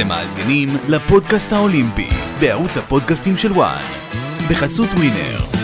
אתם מאזינים לפודקאסט האולימפי בערוץ הפודקאסטים של וואן בחסות ווינר.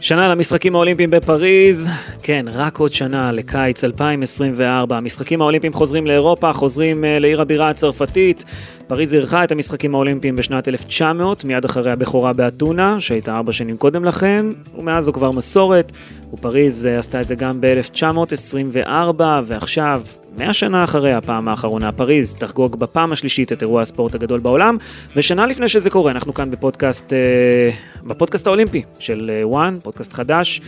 שנה למשחקים האולימפיים בפריז, כן, רק עוד שנה לקיץ 2024. המשחקים האולימפיים חוזרים לאירופה, חוזרים אה, לעיר הבירה הצרפתית. פריז אירחה את המשחקים האולימפיים בשנת 1900, מיד אחרי הבכורה באתונה, שהייתה ארבע שנים קודם לכן, ומאז זו כבר מסורת, ופריז אה, עשתה את זה גם ב-1924, ועכשיו, מאה שנה אחרי הפעם האחרונה, פריז תחגוג בפעם השלישית את אירוע הספורט הגדול בעולם, ושנה לפני שזה קורה, אנחנו כאן בפודקאסט, אה, בפודקאסט האולימפי של ONE, פודקאסט חדש.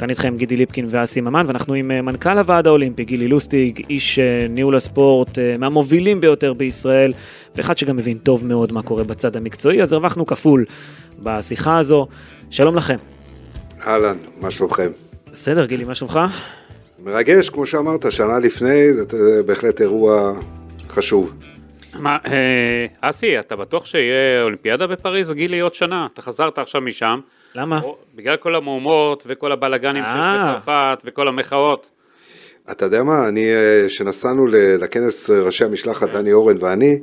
כאן איתכם גידי ליפקין ואסי ממן, ואנחנו עם אה, מנכ"ל הוועד האולימפי, גילי לוסטיג, איש אה, ניהול הספורט אה, מהמובילים ביותר בישראל, ואחד שגם מבין טוב מאוד מה קורה בצד המקצועי, אז הרווחנו כפול בשיחה הזו. שלום לכם. אהלן, מה שלומכם? בסדר, גילי, מה שלומך? מרגש, כמו שאמרת, שנה לפני, זה בהחלט אירוע חשוב. מה, אסי, אתה בטוח שיהיה אולימפיאדה בפריז? גילי עוד שנה, אתה חזרת עכשיו משם. למה? בגלל כל המהומות וכל הבלגנים שיש אה. בצרפת וכל המחאות. אתה יודע מה, אני, כשנסענו אה, לכנס אה, ראשי המשלחת, דני אורן ואני,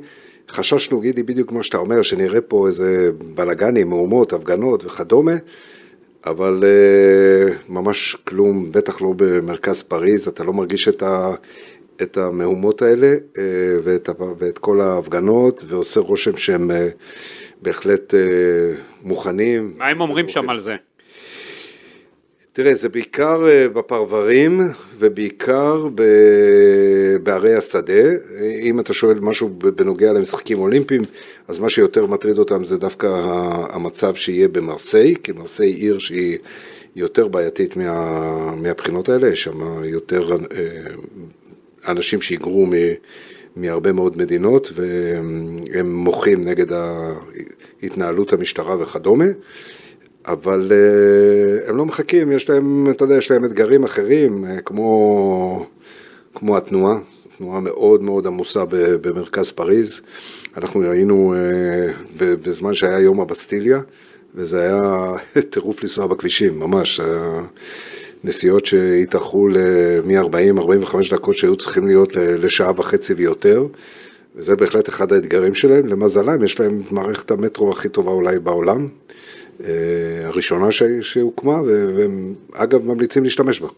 חששנו, גידי, בדיוק כמו שאתה אומר, שנראה פה איזה בלגנים, מהומות, הפגנות וכדומה, אבל ממש כלום, בטח לא במרכז פריז, אתה לא מרגיש את, ה, את המהומות האלה ואת, ואת כל ההפגנות, ועושה רושם שהם... בהחלט אה, מוכנים. מה הם אומרים שם על זה? תראה, זה בעיקר אה, בפרברים ובעיקר בערי השדה. אם אתה שואל משהו בנוגע למשחקים אולימפיים, אז מה שיותר מטריד אותם זה דווקא המצב שיהיה במרסיי, כי מרסיי עיר שהיא יותר בעייתית מה, מהבחינות האלה, יש שם יותר אה, אנשים שהיגרו מהרבה מאוד מדינות והם מוחים נגד התנהלות המשטרה וכדומה, אבל אה, הם לא מחכים, יש להם, אתה יודע, יש להם אתגרים אחרים, אה, כמו, כמו התנועה, תנועה מאוד מאוד עמוסה במרכז פריז. אנחנו היינו אה, בזמן שהיה יום הבסטיליה, וזה היה טירוף לנסוע בכבישים, ממש. נסיעות שהתארחו מ-40-45 דקות שהיו צריכים להיות לשעה וחצי ויותר. וזה בהחלט אחד האתגרים שלהם. למזלם, יש להם את מערכת המטרו הכי טובה אולי בעולם, הראשונה שהוקמה, והם אגב ממליצים להשתמש בה.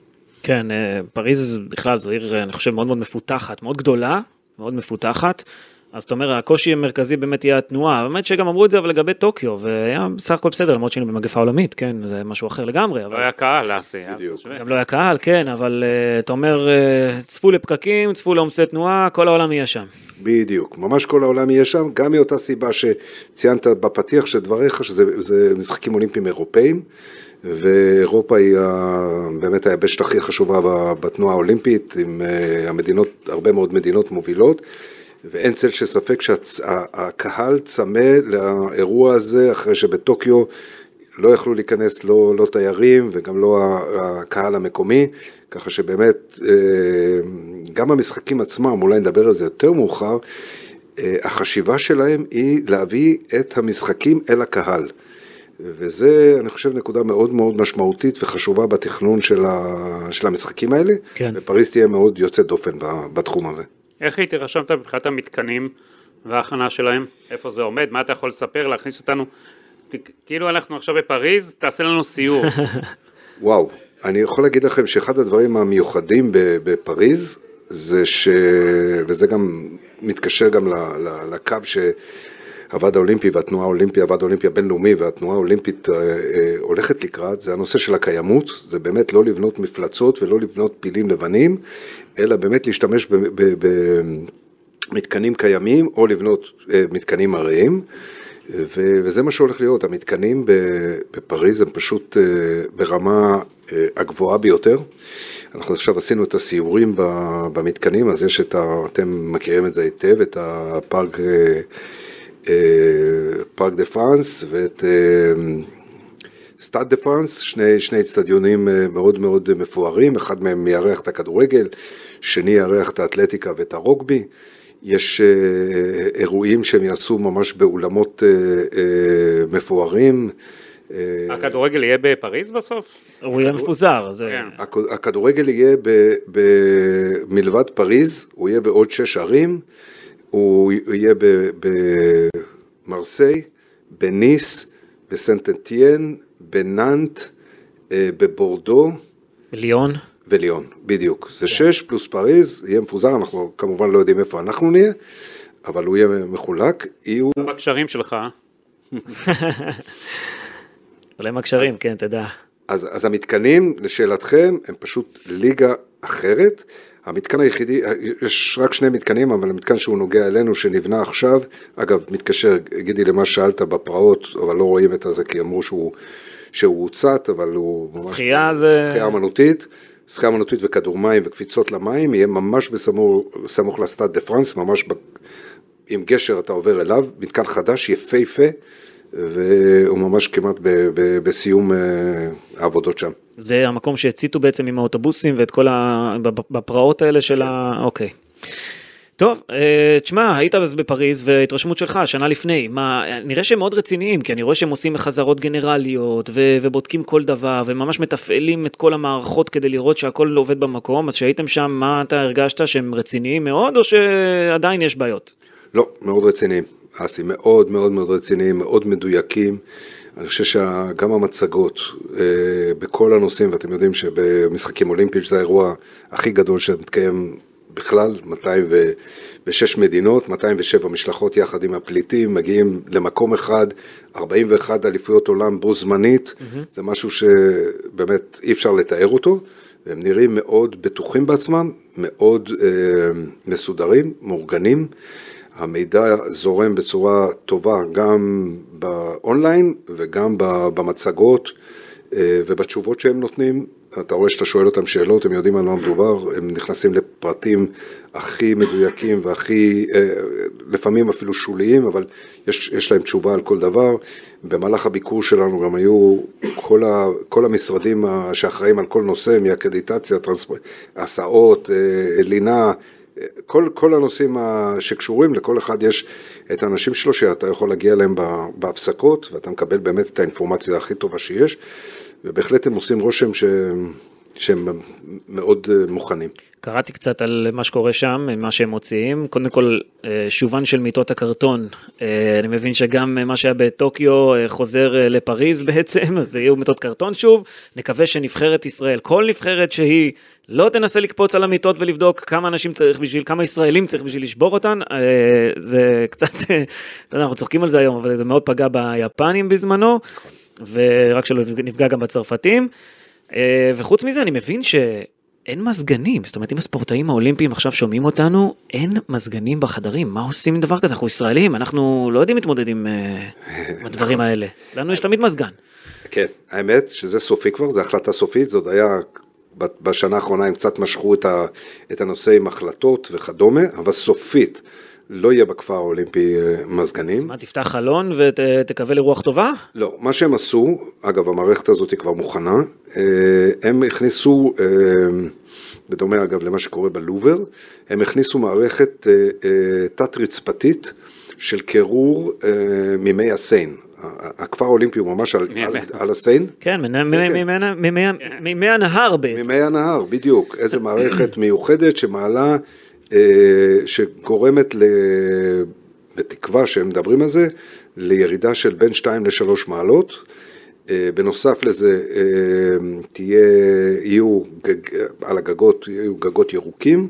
כן, אה, פריז בכלל זו עיר, אני חושב, מאוד מאוד מפותחת, מאוד גדולה, מאוד מפותחת. אז אתה אומר, הקושי המרכזי באמת יהיה התנועה, באמת שגם אמרו את זה אבל לגבי טוקיו, והיה בסך הכל בסדר, למרות שהיינו במגפה עולמית, כן, זה משהו אחר לגמרי. אבל... לא היה קהל לעשייה. גם לא היה קהל, כן, אבל uh, אתה אומר, uh, צפו לפקקים, צפו לעומסי תנועה, כל העולם יהיה שם. בדיוק, ממש כל העולם יהיה שם, גם מאותה סיבה שציינת בפתיח של דבריך, שזה משחקים אולימפיים אירופאים. ואירופה היא באמת היבשת הכי חשובה בתנועה האולימפית, עם אה, המדינות, הרבה מאוד מדינות מובילות. ואין צל של ספק שהקהל צמא לאירוע הזה אחרי שבטוקיו לא יכלו להיכנס לא, לא תיירים וגם לא הקהל המקומי, ככה שבאמת אה, גם המשחקים עצמם, אולי נדבר על זה יותר מאוחר, אה, החשיבה שלהם היא להביא את המשחקים אל הקהל. וזה, אני חושב, נקודה מאוד מאוד משמעותית וחשובה בתכנון של, המשחקים האלה, כן. ופריז תהיה מאוד יוצאת דופן בתחום הזה. איך התרשמת מבחינת המתקנים וההכנה שלהם? איפה זה עומד? מה אתה יכול לספר? להכניס אותנו? כאילו אנחנו עכשיו בפריז, תעשה לנו סיור. וואו, אני יכול להגיד לכם שאחד הדברים המיוחדים בפריז זה ש... וזה גם מתקשר גם לקו ש... הוועד האולימפי והתנועה האולימפית, הוועד האולימפי הבינלאומי והתנועה האולימפית אה, אה, הולכת לקראת, זה הנושא של הקיימות, זה באמת לא לבנות מפלצות ולא לבנות פילים לבנים, אלא באמת להשתמש במתקנים קיימים או לבנות אה, מתקנים ארעיים. וזה מה שהולך להיות, המתקנים בפריז הם פשוט ברמה הגבוהה ביותר. אנחנו עכשיו עשינו את הסיורים במתקנים, אז יש את ה... אתם מכירים את זה היטב, את הפארק פארק דה פרנס ואת סטאד דה פרנס, שני, שני אצטדיונים אה, מאוד מאוד מפוארים, אחד מהם יארח את הכדורגל, שני יארח את האתלטיקה ואת הרוגבי. יש אה, אירועים שהם יעשו ממש באולמות אה, מפוארים, אה, הכדורגל יהיה בפריז בסוף? הוא יהיה מפוזר, זה... כן. הכ- הכדורגל יהיה מלבד פריז, הוא יהיה בעוד שש ערים, הוא יהיה ב- במרסיי, בניס, בסנט אתיין, בנאנט, אה, בבורדו ליון. וליון, בדיוק. זה שש פלוס פריז, יהיה מפוזר, אנחנו כמובן לא יודעים איפה אנחנו נהיה, אבל הוא יהיה מחולק, יהיו... בקשרים שלך, עולה מהקשרים, כן, תדע. אז, אז המתקנים, לשאלתכם, הם פשוט ליגה אחרת. המתקן היחידי, יש רק שני מתקנים, אבל המתקן שהוא נוגע אלינו, שנבנה עכשיו, אגב, מתקשר, גידי, למה ששאלת בפראות, אבל לא רואים את הזה, כי אמרו שהוא, שהוא הוצת, אבל הוא ממש... שחייה זה- שחייה אמנותית. שחייה אמנותית וכדור מים וקפיצות למים, יהיה ממש בסמוך, סמוך לסטאד דה פרנס, ממש ב, עם גשר אתה עובר אליו, מתקן חדש, יפהפה, והוא ממש כמעט ב, ב, בסיום אה, העבודות שם. זה המקום שהציתו בעצם עם האוטובוסים ואת כל ה... בפרעות האלה של ה... אוקיי. טוב, אה, תשמע, היית אז בפריז והתרשמות שלך, שנה לפני, מה, נראה שהם מאוד רציניים, כי אני רואה שהם עושים חזרות גנרליות ו- ובודקים כל דבר וממש מתפעלים את כל המערכות כדי לראות שהכל עובד במקום, אז כשהייתם שם, מה אתה הרגשת שהם רציניים מאוד או שעדיין יש בעיות? לא, מאוד רציניים, אסי, מאוד מאוד מאוד רציניים, מאוד מדויקים. אני חושב שגם המצגות אה, בכל הנושאים, ואתם יודעים שבמשחקים אולימפיים זה האירוע הכי גדול שמתקיים בכלל, 206 מדינות, 207 משלחות יחד עם הפליטים, מגיעים למקום אחד, 41 אליפויות עולם בו זמנית, זה משהו שבאמת אי אפשר לתאר אותו. והם נראים מאוד בטוחים בעצמם, מאוד אה, מסודרים, מאורגנים. המידע זורם בצורה טובה גם באונליין וגם במצגות אה, ובתשובות שהם נותנים. אתה רואה שאתה שואל אותם שאלות, הם יודעים על מה מדובר, הם נכנסים לפרטים הכי מדויקים והכי, אה, לפעמים אפילו שוליים, אבל יש, יש להם תשובה על כל דבר. במהלך הביקור שלנו גם היו כל, ה, כל המשרדים שאחראים על כל נושא, מאקרדיטציה, טרנספ... הסעות, אה, לינה, כל, כל הנושאים שקשורים, לכל אחד יש את האנשים שלו שאתה יכול להגיע אליהם בהפסקות, ואתה מקבל באמת את האינפורמציה הכי טובה שיש, ובהחלט הם עושים רושם ש... שהם מאוד אה, מוכנים. קראתי קצת על מה שקורה שם, מה שהם מוציאים. קודם כל, אה, שובן של מיטות הקרטון. אה, אני מבין שגם מה שהיה בטוקיו חוזר לפריז בעצם, אז יהיו מיטות קרטון שוב. נקווה שנבחרת ישראל, כל נבחרת שהיא, לא תנסה לקפוץ על המיטות ולבדוק כמה אנשים צריך בשביל, כמה ישראלים צריך בשביל לשבור אותן. זה קצת, אנחנו צוחקים על זה היום, אבל זה מאוד פגע ביפנים בזמנו, ורק שלא נפגע גם בצרפתים. אה, וחוץ מזה, אני מבין ש... אין מזגנים, זאת אומרת אם הספורטאים האולימפיים עכשיו שומעים אותנו, אין מזגנים בחדרים, מה עושים עם דבר כזה? אנחנו ישראלים, אנחנו לא יודעים להתמודד עם אה, הדברים האלה, לנו יש תמיד מזגן. כן, האמת שזה סופי כבר, זו החלטה סופית, זאת היה, בשנה האחרונה הם קצת משכו את, את הנושא עם החלטות וכדומה, אבל סופית לא יהיה בכפר האולימפי אה, מזגנים. מה, תפתח חלון ותקווה לרוח טובה? לא, מה שהם עשו, אגב המערכת הזאת היא כבר מוכנה, אה, הם הכניסו, אה, בדומה אגב למה שקורה בלובר, הם הכניסו מערכת תת-רצפתית של קירור ממי הסיין. הכפר האולימפי הוא ממש על, על, על הסיין, כן, כן. ממי- ממי הנהר בעצם. ממי הנהר, בדיוק. איזה מערכת מיוחדת שמעלה, שגורמת ל... בתקווה שהם מדברים על זה, לירידה של בין 2 ל-3 מעלות. אה, בנוסף לזה, אה, תהיה, יהיו גג, על הגגות, יהיו גגות ירוקים.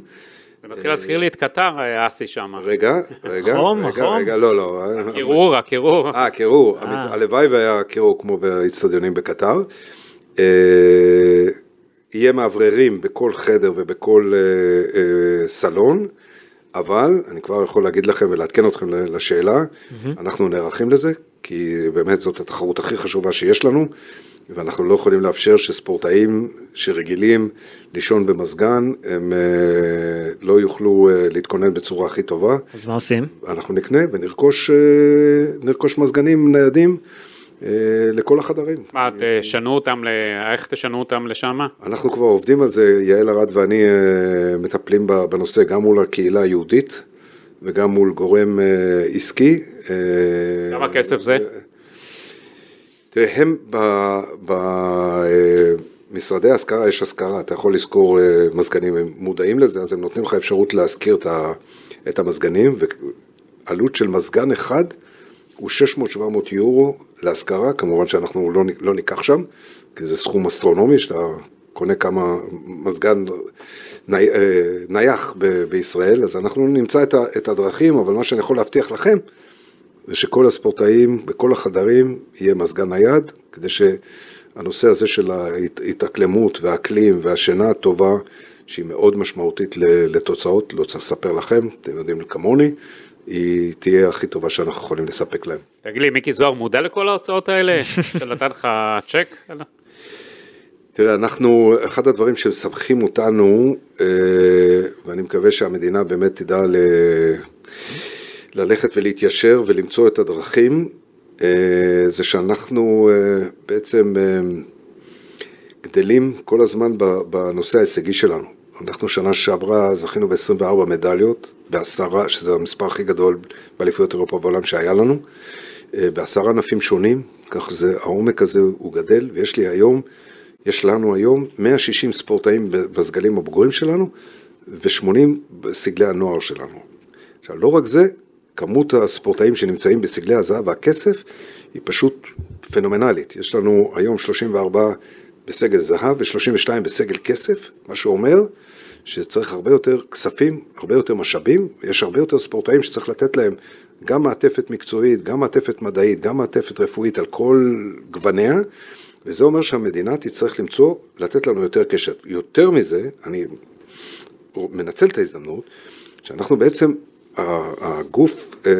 זה מתחיל להזכיר לי את קטר, אה, אסי שם. רגע, רגע, החום, רגע, החום. רגע, לא, לא. קירור, הקירור. אה, קירור, אה. המת- הלוואי והיה קירור כמו באיצטדיונים בקטר. יהיה מאווררים בכל חדר ובכל אה, אה, סלון, אבל אני כבר יכול להגיד לכם ולעדכן אתכם לשאלה, אנחנו נערכים לזה, כי באמת זאת התחרות הכי חשובה שיש לנו, ואנחנו לא יכולים לאפשר שספורטאים שרגילים לישון במזגן, הם אה, לא יוכלו אה, להתכונן בצורה הכי טובה. אז מה עושים? אנחנו נקנה ונרכוש אה, מזגנים ניידים לכל החדרים. מה, תשנו אותם, ל- איך תשנו אותם לשם? אנחנו כבר עובדים על זה, יעל ארד ואני אה, מטפלים בנושא גם מול הקהילה היהודית וגם מול גורם אה, עסקי. אה, כמה כסף זה? תראה, הם במשרדי השכרה, יש השכרה, אתה יכול לשכור אה, מזגנים, הם מודעים לזה, אז הם נותנים לך אפשרות להשכיר את המזגנים, ועלות של מזגן אחד הוא 600-700 יורו להשכרה, כמובן שאנחנו לא, לא ניקח שם, כי זה סכום אסטרונומי, שאתה קונה כמה מזגן ני, אה, נייח ב- בישראל, אז אנחנו נמצא את, ה- את הדרכים, אבל מה שאני יכול להבטיח לכם, זה שכל הספורטאים בכל החדרים יהיה מזגן נייד, כדי שהנושא הזה של ההתאקלמות והאקלים והשינה הטובה, שהיא מאוד משמעותית לתוצאות, לא צריך לספר לכם, אתם יודעים כמוני, היא תהיה הכי טובה שאנחנו יכולים לספק להם. תגיד לי, מיקי זוהר מודע לכל ההוצאות האלה? שנתן לך צ'ק? תראה, אנחנו, אחד הדברים שמסמכים אותנו, אה, ואני מקווה שהמדינה באמת תדע ל... ללכת ולהתיישר ולמצוא את הדרכים, אה, זה שאנחנו אה, בעצם גדלים כל הזמן בנושא ההישגי שלנו. אנחנו שנה שעברה זכינו ב-24 מדליות, בעשרה, שזה המספר הכי גדול באליפויות אירופה בעולם שהיה לנו, אה, בעשרה ענפים שונים, כך זה, העומק הזה הוא גדל, ויש לי היום, יש לנו היום 160 ספורטאים בסגלים הבוגרים שלנו, ו-80 בסגלי הנוער שלנו. עכשיו, לא רק זה, כמות הספורטאים שנמצאים בסגלי הזהב והכסף היא פשוט פנומנלית. יש לנו היום 34 בסגל זהב ו-32 בסגל כסף, מה שאומר שצריך הרבה יותר כספים, הרבה יותר משאבים, יש הרבה יותר ספורטאים שצריך לתת להם גם מעטפת מקצועית, גם מעטפת מדעית, גם מעטפת רפואית על כל גווניה, וזה אומר שהמדינה תצטרך למצוא, לתת לנו יותר קשב. יותר מזה, אני מנצל את ההזדמנות, שאנחנו בעצם הגוף אה,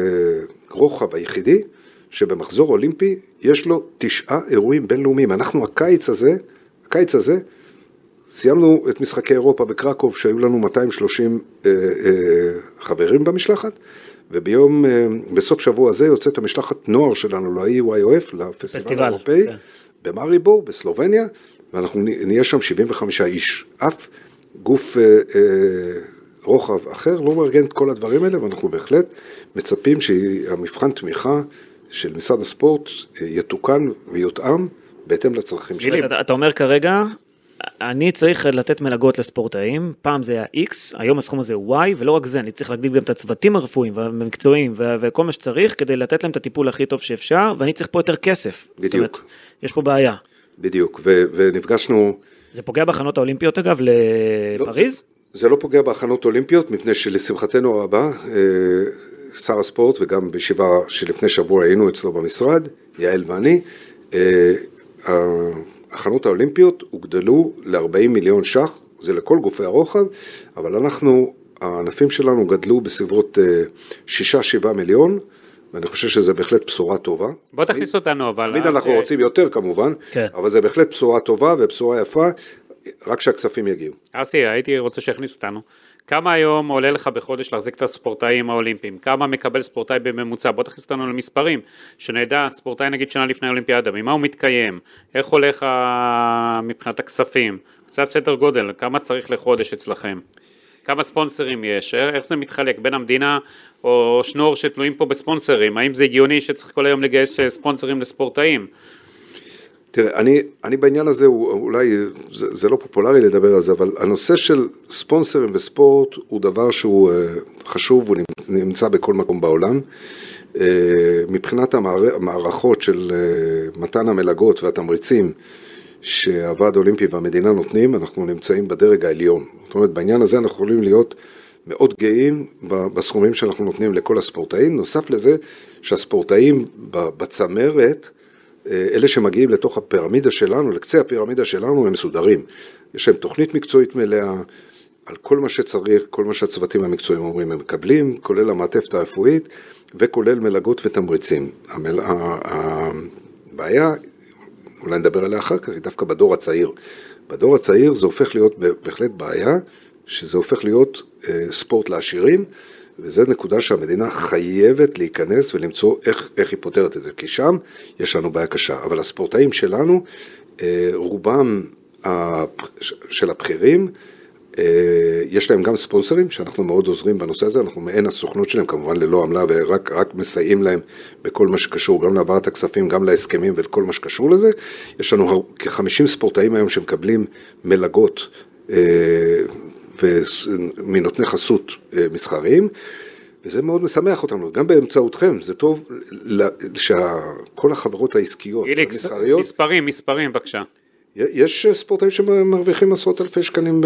רוחב היחידי שבמחזור אולימפי יש לו תשעה אירועים בינלאומיים. אנחנו הקיץ הזה, הקיץ הזה, סיימנו את משחקי אירופה בקרקוב שהיו לנו 230 אה, אה, חברים במשלחת וביום, אה, בסוף שבוע הזה יוצאת המשלחת נוער שלנו ל-EYOF, לפסטיבל פסטיבל, האירופאי, כן. במאריבור, בסלובניה, ואנחנו נהיה שם 75 איש. אף גוף אה, אה, רוחב אחר לא מארגן את כל הדברים האלה, ואנחנו בהחלט מצפים שהמבחן תמיכה של משרד הספורט יתוקן ויותאם בהתאם לצרכים שלהם. אתה אומר כרגע, אני צריך לתת מלגות לספורטאים, פעם זה היה X, היום הסכום הזה הוא Y, ולא רק זה, אני צריך להגדיל גם את הצוותים הרפואיים והמקצועיים וכל מה שצריך כדי לתת להם את הטיפול הכי טוב שאפשר, ואני צריך פה יותר כסף. זאת בדיוק. אומרת, יש פה בעיה. בדיוק, ו- ונפגשנו... זה פוגע בהכנות האולימפיות אגב לא, לפריז? זה, זה לא פוגע בהכנות אולימפיות, מפני שלשמחתנו הרבה, אה, שר הספורט, וגם בישיבה שלפני שבוע היינו אצלו במשרד, יעל ואני, אה, ההכנות האולימפיות הוגדלו ל-40 מיליון ש"ח, זה לכל גופי הרוחב, אבל אנחנו, הענפים שלנו גדלו בסביבות 6-7 מיליון, ואני חושב שזה בהחלט בשורה טובה. בוא תכניס אותנו אבל. תמיד אנחנו אה, רוצים יותר כמובן, כן. אבל זה בהחלט בשורה טובה ובשורה יפה, רק שהכספים יגיעו. אסי, הייתי רוצה שיכניס אותנו. כמה היום עולה לך בחודש להחזיק את הספורטאים האולימפיים? כמה מקבל ספורטאי בממוצע? בוא תכניס אותנו למספרים, שנדע, ספורטאי נגיד שנה לפני האולימפיאדה, ממה הוא מתקיים? איך הולך מבחינת הכספים? קצת סדר גודל, כמה צריך לחודש אצלכם? כמה ספונסרים יש? איך זה מתחלק בין המדינה או שנור שתלויים פה בספונסרים? האם זה הגיוני שצריך כל היום לגייס אה, ספונסרים לספורטאים? תראה, אני, אני בעניין הזה, הוא, אולי זה, זה לא פופולרי לדבר על זה, אבל הנושא של ספונסרים בספורט הוא דבר שהוא אה, חשוב, הוא נמצ- נמצא בכל מקום בעולם. אה, מבחינת המער- המערכות של אה, מתן המלגות והתמריצים שהוועד האולימפי והמדינה נותנים, אנחנו נמצאים בדרג העליון. זאת אומרת, בעניין הזה אנחנו יכולים להיות מאוד גאים בסכומים שאנחנו נותנים לכל הספורטאים. נוסף לזה שהספורטאים בצמרת, אלה שמגיעים לתוך הפירמידה שלנו, לקצה הפירמידה שלנו, הם מסודרים. יש להם תוכנית מקצועית מלאה, על כל מה שצריך, כל מה שהצוותים המקצועיים אומרים הם מקבלים, כולל המעטפת הרפואית וכולל מלגות ותמריצים. המל... הבעיה, אולי נדבר עליה אחר כך, היא דווקא בדור הצעיר. בדור הצעיר זה הופך להיות בהחלט בעיה, שזה הופך להיות אה, ספורט לעשירים, וזו נקודה שהמדינה חייבת להיכנס ולמצוא איך, איך היא פותרת את זה, כי שם יש לנו בעיה קשה. אבל הספורטאים שלנו, אה, רובם של הבכירים, אה, יש להם גם ספונסרים שאנחנו מאוד עוזרים בנושא הזה, אנחנו מעין הסוכנות שלהם כמובן ללא עמלה ורק רק מסייעים להם בכל מה שקשור, גם להעברת הכספים, גם להסכמים וכל מה שקשור לזה. יש לנו כ-50 ספורטאים היום שמקבלים מלגות אה, ומנותני חסות אה, מסחריים. וזה מאוד משמח אותנו, גם באמצעותכם, זה טוב שכל החברות העסקיות, המסחריות... מספרים, מספרים בבקשה. יש ספורטאים שמרוויחים עשרות אלפי שקלים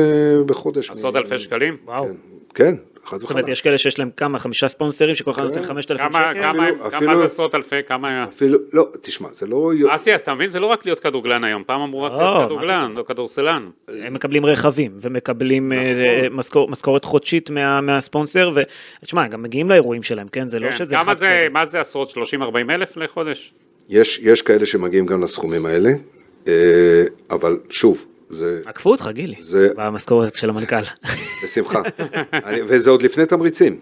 בחודש. עשרות אלפי שקלים? וואו. כן. חד זאת אומרת, יש כאלה שיש להם כמה, חמישה ספונסרים, שכל אחד נותן כן. חמשת אלפים שקל? כמה זה עשרות אלפי? כמה... אפילו, לא, תשמע, זה לא... אסי, אז אתה מבין, זה לא רק להיות כדורגלן היום, פעם אמרו רק להיות לא, כדורגלן, לא כדורסלן. הם מקבלים רכבים, ומקבלים אה, נכון. משכורת חודשית מהספונסר, ותשמע, גם מגיעים לאירועים שלהם, כן? זה לא כן. שזה... כמה זה, מה זה עשרות, 30-40 אלף לחודש? יש כאלה שמגיעים גם לסכומים האלה, אה, אבל שוב, זה... עקפו אותך, גילי, זה... במשכורת של המנכ"ל. בשמחה. אני, וזה עוד לפני תמריצים.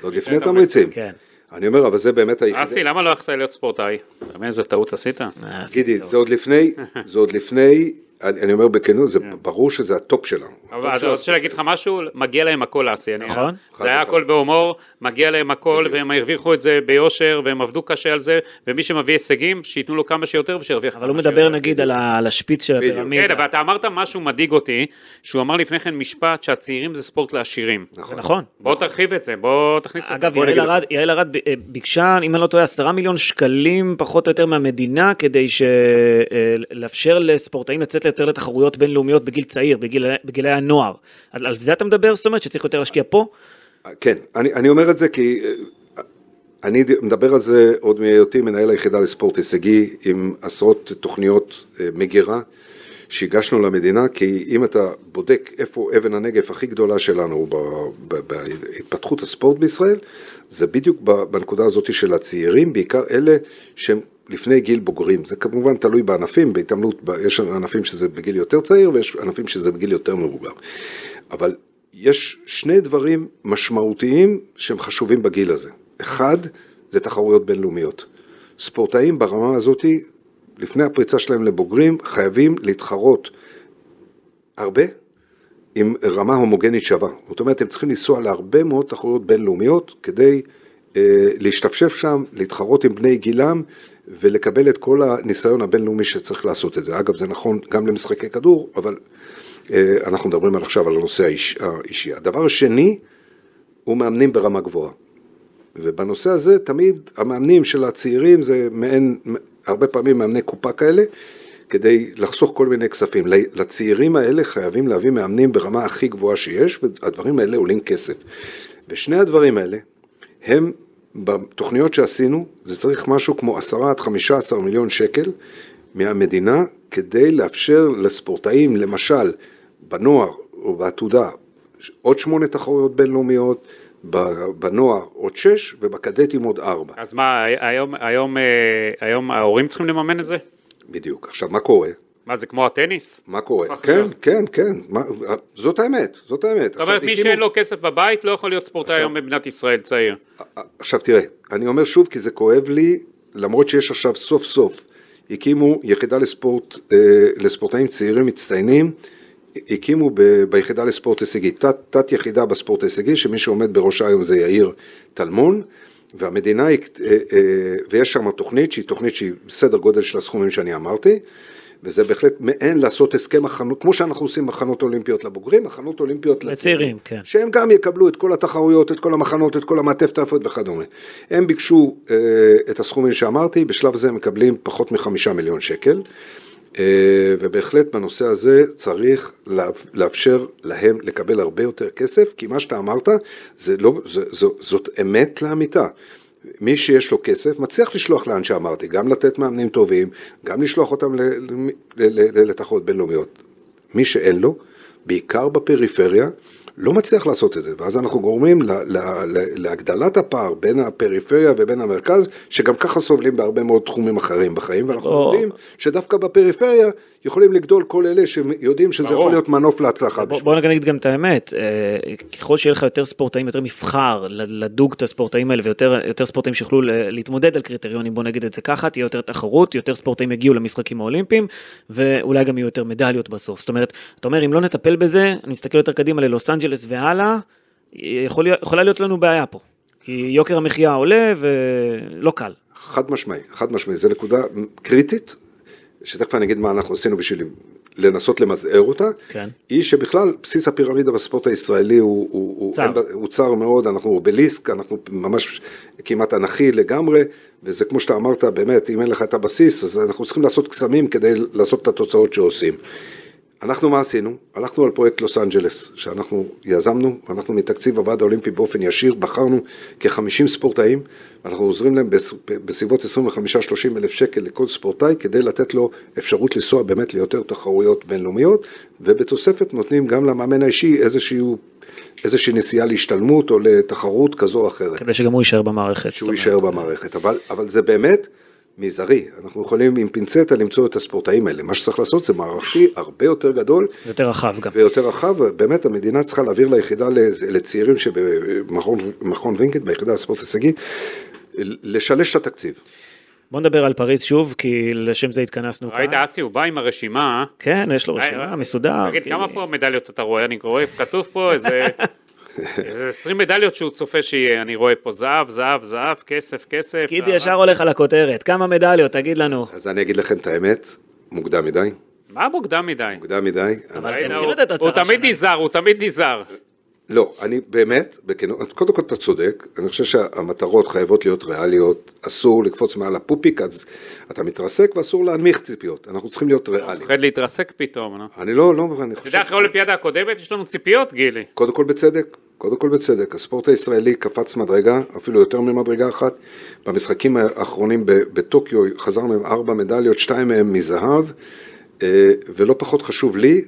זה עוד לפני תמריצים. כן. אני אומר, אבל זה באמת היחידה. אסי, למה לא הלכת להיות ספורטאי? מבין איזה טעות עשית? אה, גידי, זה עוד לפני, זה עוד לפני אני, אני אומר בכנות, זה כן. ברור שזה ה top שלנו. אבל אני רוצה להגיד לך משהו, מגיע להם הכל אסי. נכון. זה היה הכל בהומור, מגיע להם הכל, והם הרוויחו את זה ביושר, והם עבדו קשה על זה, ומי שמביא הישגים, שייתנו לו כמה שיותר ושירוויח אבל הוא מדבר נגיד על השפיץ של הפירמידה. כן, אבל אתה אמרת משהו מדאיג אותי, שהוא אמר לפני כן משפט שהצעירים זה ספורט לעשירים. נכון. נכון. בוא תרחיב את זה, בוא תכניס את זה. אגב, יעל ארד אה, ביקשה, אם אני לא טועה, עשרה מיליון שקלים פחות או יותר מהמדינה, כדי אה, לאפשר לספורטאים לצאת יותר לתחרויות בינלאומיות בגיל צעיר, בגיל, בגילי הנוער. על, על זה אתה מדבר? זאת אומרת שצריך יותר להשקיע פה? כן, אני, אני אומר את זה כי אה, אני מדבר על זה עוד מהיותי מנהל היחידה לספורט הישגי עם עשרות תוכניות אה, מגירה שהגשנו למדינה, כי אם אתה בודק איפה אבן הנגף הכי גדולה שלנו בהתפתחות הספורט בישראל, זה בדיוק בנקודה הזאת של הצעירים, בעיקר אלה שהם לפני גיל בוגרים. זה כמובן תלוי בענפים, בהתעמלות, יש ענפים שזה בגיל יותר צעיר ויש ענפים שזה בגיל יותר מבוגר. אבל יש שני דברים משמעותיים שהם חשובים בגיל הזה. אחד, זה תחרויות בינלאומיות. ספורטאים ברמה הזאתי, לפני הפריצה שלהם לבוגרים, חייבים להתחרות הרבה עם רמה הומוגנית שווה. זאת אומרת, הם צריכים לנסוע להרבה מאוד תחרויות בינלאומיות כדי אה, להשתפשף שם, להתחרות עם בני גילם ולקבל את כל הניסיון הבינלאומי שצריך לעשות את זה. אגב, זה נכון גם למשחקי כדור, אבל אה, אנחנו מדברים עכשיו על הנושא האיש, האישי. הדבר השני הוא מאמנים ברמה גבוהה. ובנושא הזה תמיד המאמנים של הצעירים זה מעין, הרבה פעמים מאמני קופה כאלה, כדי לחסוך כל מיני כספים. לצעירים האלה חייבים להביא מאמנים ברמה הכי גבוהה שיש, והדברים האלה עולים כסף. ושני הדברים האלה הם בתוכניות שעשינו, זה צריך משהו כמו עשרה עד חמישה עשר מיליון שקל מהמדינה, כדי לאפשר לספורטאים, למשל, בנוער או בעתודה, עוד שמונה תחרויות בינלאומיות, בנוער עוד שש ובקדטים עוד ארבע. אז מה, היום, היום, אה, היום ההורים צריכים לממן את זה? בדיוק. עכשיו, מה קורה? מה זה כמו הטניס? מה קורה? כן, כן, כן, מה, זאת האמת, זאת האמת. זאת אומרת, מי. שאין לו כסף בבית לא יכול להיות ספורטאי היום במדינת ישראל צעיר. עכשיו תראה, אני אומר שוב כי זה כואב לי, למרות שיש עכשיו סוף סוף, הקימו יחידה לספורט, אה, לספורטאים צעירים מצטיינים, הקימו ב, ביחידה לספורט הישגי, תת, תת יחידה בספורט הישגי, שמי שעומד בראשה היום זה יאיר טלמון, והמדינה, אה, אה, ויש שם תוכנית שהיא תוכנית שהיא בסדר גודל של הסכומים שאני אמרתי, וזה בהחלט מעין לעשות הסכם הכנות, כמו שאנחנו עושים מחנות אולימפיות לבוגרים, מחנות אולימפיות לצעירים, כן. שהם גם יקבלו את כל התחרויות, את כל המחנות, את כל המעטפת האפות וכדומה. הם ביקשו אה, את הסכומים שאמרתי, בשלב זה הם מקבלים פחות מחמישה מיליון שקל. אה, ובהחלט בנושא הזה צריך לאפשר להם לקבל הרבה יותר כסף, כי מה שאתה אמרת, זה לא, זה, זו, זאת אמת לאמיתה. מי שיש לו כסף מצליח לשלוח לאן שאמרתי, גם לתת מאמנים טובים, גם לשלוח אותם לתחרות בינלאומיות. מי שאין לו, בעיקר בפריפריה, לא מצליח לעשות את זה, ואז אנחנו גורמים לה, לה, לה, להגדלת הפער בין הפריפריה ובין המרכז, שגם ככה סובלים בהרבה מאוד תחומים אחרים בחיים, ואנחנו או. יודעים שדווקא בפריפריה יכולים לגדול כל אלה שיודעים שזה ברור. יכול להיות מנוף להצלחה. בשבילם. בוא נגיד גם את האמת, אה, ככל שיהיה לך יותר ספורטאים, יותר מבחר לדוג את הספורטאים האלה ויותר יותר ספורטאים שיוכלו להתמודד על קריטריונים, בוא נגיד את זה ככה, תהיה יותר תחרות, יותר ספורטאים יגיעו למשחקים האולימפיים, ואולי גם יהיו יותר מדליות בסוף. זאת אומרת, אתה אומר, אם לא נטפל בזה, אני מסתכל יותר קדימה ללוס אנג'לס והלאה, יכול, יכולה להיות לנו בעיה פה. כי יוקר המחיה עולה ולא קל. חד משמעי, חד משמעי, זו נקודה קריטית, שתכף אני אגיד מה אנחנו עשינו בשביל לנסות למזער אותה, כן. היא שבכלל בסיס הפירמידה בספורט הישראלי הוא, הוא, הוא, צר. בה- הוא צר מאוד, אנחנו אובליסק, אנחנו ממש כמעט אנכי לגמרי, וזה כמו שאתה אמרת, באמת, אם אין לך את הבסיס, אז אנחנו צריכים לעשות קסמים כדי לעשות את התוצאות שעושים. אנחנו מה עשינו? הלכנו על פרויקט לוס אנג'לס, שאנחנו יזמנו, אנחנו מתקציב הוועד האולימפי באופן ישיר, בחרנו כ-50 ספורטאים, אנחנו עוזרים להם בס- בסביבות 25-30 אלף שקל לכל ספורטאי, כדי לתת לו אפשרות לנסוע באמת ליותר תחרויות בינלאומיות, ובתוספת נותנים גם למאמן האישי איזשהו, איזושהי נסיעה להשתלמות או לתחרות כזו או אחרת. כדי שגם הוא יישאר במערכת. שהוא. יישאר במערכת, אבל, אבל זה באמת מזערי, אנחנו יכולים עם פינצטה למצוא את הספורטאים האלה, מה שצריך לעשות זה מערכתי הרבה יותר גדול יותר רחב גם. ויותר רחב, באמת המדינה צריכה להעביר ליחידה לצעירים שבמכון מכון וינקט, ביחידה לספורט הישגי, לשלש את התקציב. בוא נדבר על פריז שוב, כי לשם זה התכנסנו ראית כאן. אסי, הוא בא עם הרשימה. כן, יש לו אה, רשימה, מסודר. תגיד, כמה פה מדליות אתה רואה? אני רואה, כתוב פה איזה... איזה 20 מדליות שהוא צופה שיהיה, אני רואה פה זהב, זהב, זהב, כסף, כסף. גידי אה, ישר הולך על הכותרת, כמה מדליות, תגיד לנו. אז אני אגיד לכם את האמת, מוקדם מדי, מה מוקדם מדי? מוקדם מדי. אבל אתם צריכים הוא- לתת הצהרה הוא תמיד. נזהר, הוא תמיד נזהר. לא, אני באמת, בכנות, קודם כל אתה צודק, אני חושב שהמטרות חייבות להיות ריאליות, אסור לקפוץ מעל הפופיק, אז אתה מתרסק ואסור להנמיך ציפיות, אנחנו צריכים להיות ריאליים. מפחד להתרסק פתאום, נו. אני לא, לא, אני אתה חושב... יודע, אחרי האולימפיאדה הקודמת יש לנו ציפיות, גילי. קודם כל בצדק, קודם כל בצדק, הספורט הישראלי קפץ מדרגה, אפילו יותר ממדרגה אחת. במשחקים האחרונים בטוקיו חזרנו עם ארבע מדליות, שתיים מהם מזהב, אה, ולא פחות חשוב לי,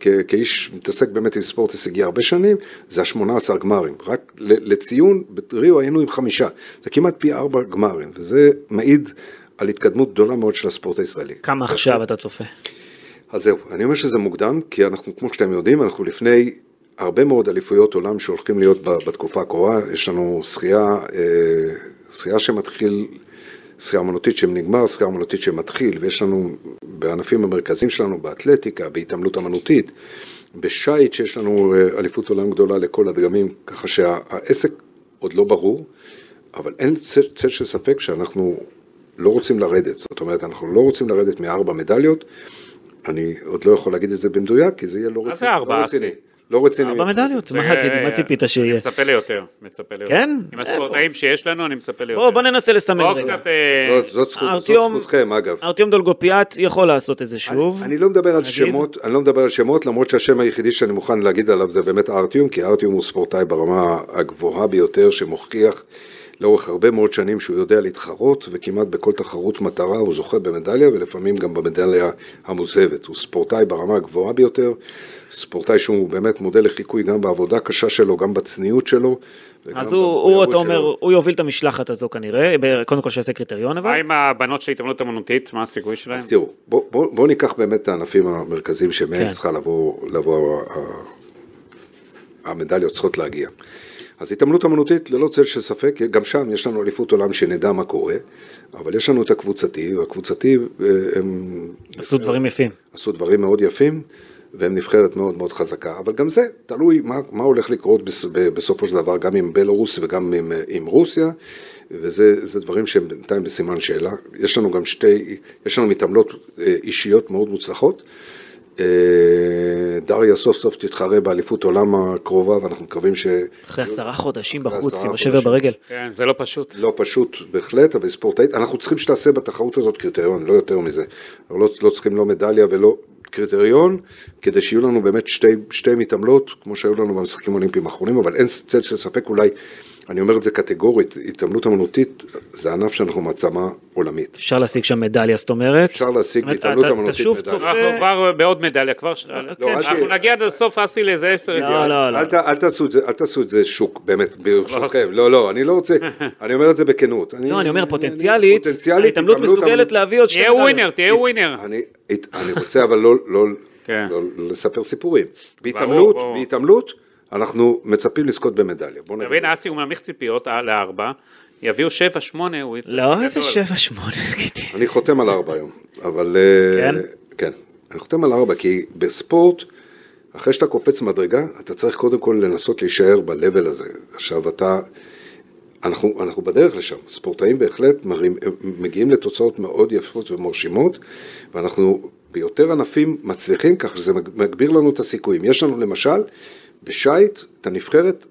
כאיש מתעסק באמת עם ספורט הישגי הרבה שנים, זה ה-18 גמרים. רק לציון, בריו היינו עם חמישה, זה כמעט פי ארבע גמרים, וזה מעיד על התקדמות גדולה מאוד של הספורט הישראלי. כמה עכשיו אתה צופה? אז זהו, אני אומר שזה מוקדם, כי אנחנו, כמו שאתם יודעים, אנחנו לפני הרבה מאוד אליפויות עולם שהולכים להיות בתקופה הקרובה, יש לנו שחייה, אה, שחייה שמתחיל, שחייה אמנותית שנגמר, שחייה אמנותית שמתחיל, ויש לנו בענפים המרכזיים שלנו, באתלטיקה, בהתעמלות אמנותית, בשייט שיש לנו אה, אליפות עולם גדולה לכל הדגמים, ככה שהעסק עוד לא ברור, אבל אין צל, של ספק שאנחנו לא רוצים לרדת, זאת אומרת, אנחנו לא רוצים לרדת מארבע מדליות, אני עוד לא יכול להגיד את זה במדויק, כי זה יהיה לא רציני. מה זה ארבע, לא רציני. אסי? לא רציני. ארבע מדליות, מה ציפית שיהיה? אני מצפה ליותר, מצפה ליותר. כן? עם הספורטאים שיש לנו, אני מצפה ליותר. בוא, בוא ננסה לסמן רגע. אה, זאת, זכותכם, אגב. ארטיום דולגופיאט יכול לעשות את זה שוב. אני לא מדבר על? שמות, אני לא מדבר על שמות, למרות שהשם היחידי שאני מוכן להגיד עליו זה באמת ארטיום, כי ארטיום הוא ספורטאי ברמה הגבוהה ביותר, שמוכיח לאורך הרבה מאוד שנים שהוא יודע להתחרות, וכמעט בכל תחרות מטרה הוא זוכה במדליה, ולפעמים גם במדליה המוזהבת. הוא ספורטאי ברמה הגבוהה ביותר, ספורטאי שהוא באמת מודל לחיקוי גם בעבודה הקשה שלו, גם בצניעות שלו. אז הוא, הוא, אתה אומר, שלו. הוא יוביל את המשלחת הזו כנראה, קודם כל שיעשה קריטריון אבל. מה עם הבנות של התעמלות אמנותית? מה הסיכוי שלהם? אז תראו, בואו בוא, בוא ניקח באמת את הענפים המרכזיים שמהם כן. צריכה לבוא, לבוא המדליות צריכות להגיע. אז התעמלות אמנותית, ללא צל של ספק, גם שם יש לנו אליפות עולם שנדע מה קורה, אבל יש לנו את הקבוצתי, והקבוצתי אה, הם עשו דברים יפים. עשו דברים מאוד יפים, והם נבחרת מאוד מאוד חזקה, אבל גם זה תלוי מה, מה הולך לקרות בסופו של דבר, גם עם בלרוס וגם עם, אה, עם רוסיה, וזה זה דברים שהם בינתיים בסימן שאלה. יש לנו גם שתי, יש לנו מתעמלות אה, אישיות מאוד מוצלחות. אה, דריה סוף סוף תתחרה באליפות עולם הקרובה, ואנחנו מקווים ש... אחרי עשרה חודשים בחוץ עם השבר. ברגל. כן, זה לא פשוט. לא פשוט בהחלט, אבל ספורטאית, אנחנו צריכים שתעשה בתחרות הזאת קריטריון, לא יותר מזה. אנחנו לא, לא צריכים לא מדליה ולא קריטריון, כדי שיהיו לנו באמת שתי, שתי מתעמלות, כמו שהיו לנו במשחקים האולימפיים האחרונים, אבל אין צל של ספק אולי אני אומר את זה קטגורית, התעמלות אמנותית זה ענף שאנחנו מעצמה עולמית. אפשר להשיג שם מדליה, זאת אומרת. אפשר להשיג בהתעמלות אמנותית אתה שוב מדליה. צופה... אנחנו כבר בעוד מדליה, כבר... ש- כן. אנחנו נגיע עד הסוף, אסי, לאיזה עשר לא. לא, לא. אל, תעשו את זה, שוק, באמת, ברשותכם. לא, לא, אני לא רוצה, אני אומר את זה בכנות. לא, אני אומר, פוטנציאלית, ההתעמלות מסוגלת להביא עוד שתי תהיה מדליות. ווינר, תהיה ווינר. אני, רוצה אבל לא, לא, כן. לא, לא לספר סיפורים. בהתעמלות. בהתעמלות, אנחנו מצפים לזכות במדליה. בוא נגיד. מבין, אסי הוא מנמיך ציפיות אה, לארבע, יביאו שבע, שמונה, הוא יצא... לא, איזה. שבע שמונה. אני חותם על ארבע היום, אבל... אה, כן? כן. אני חותם על ארבע, כי בספורט, אחרי שאתה קופץ מדרגה, אתה צריך קודם כל לנסות להישאר ב-level הזה. עכשיו אתה... אנחנו, אנחנו בדרך לשם, ספורטאים בהחלט מראים, מגיעים לתוצאות מאוד יפות ומרשימות, ואנחנו ביותר ענפים מצליחים, כך שזה מגביר לנו את הסיכויים. יש לנו למשל, בשייט, את הנבחרת...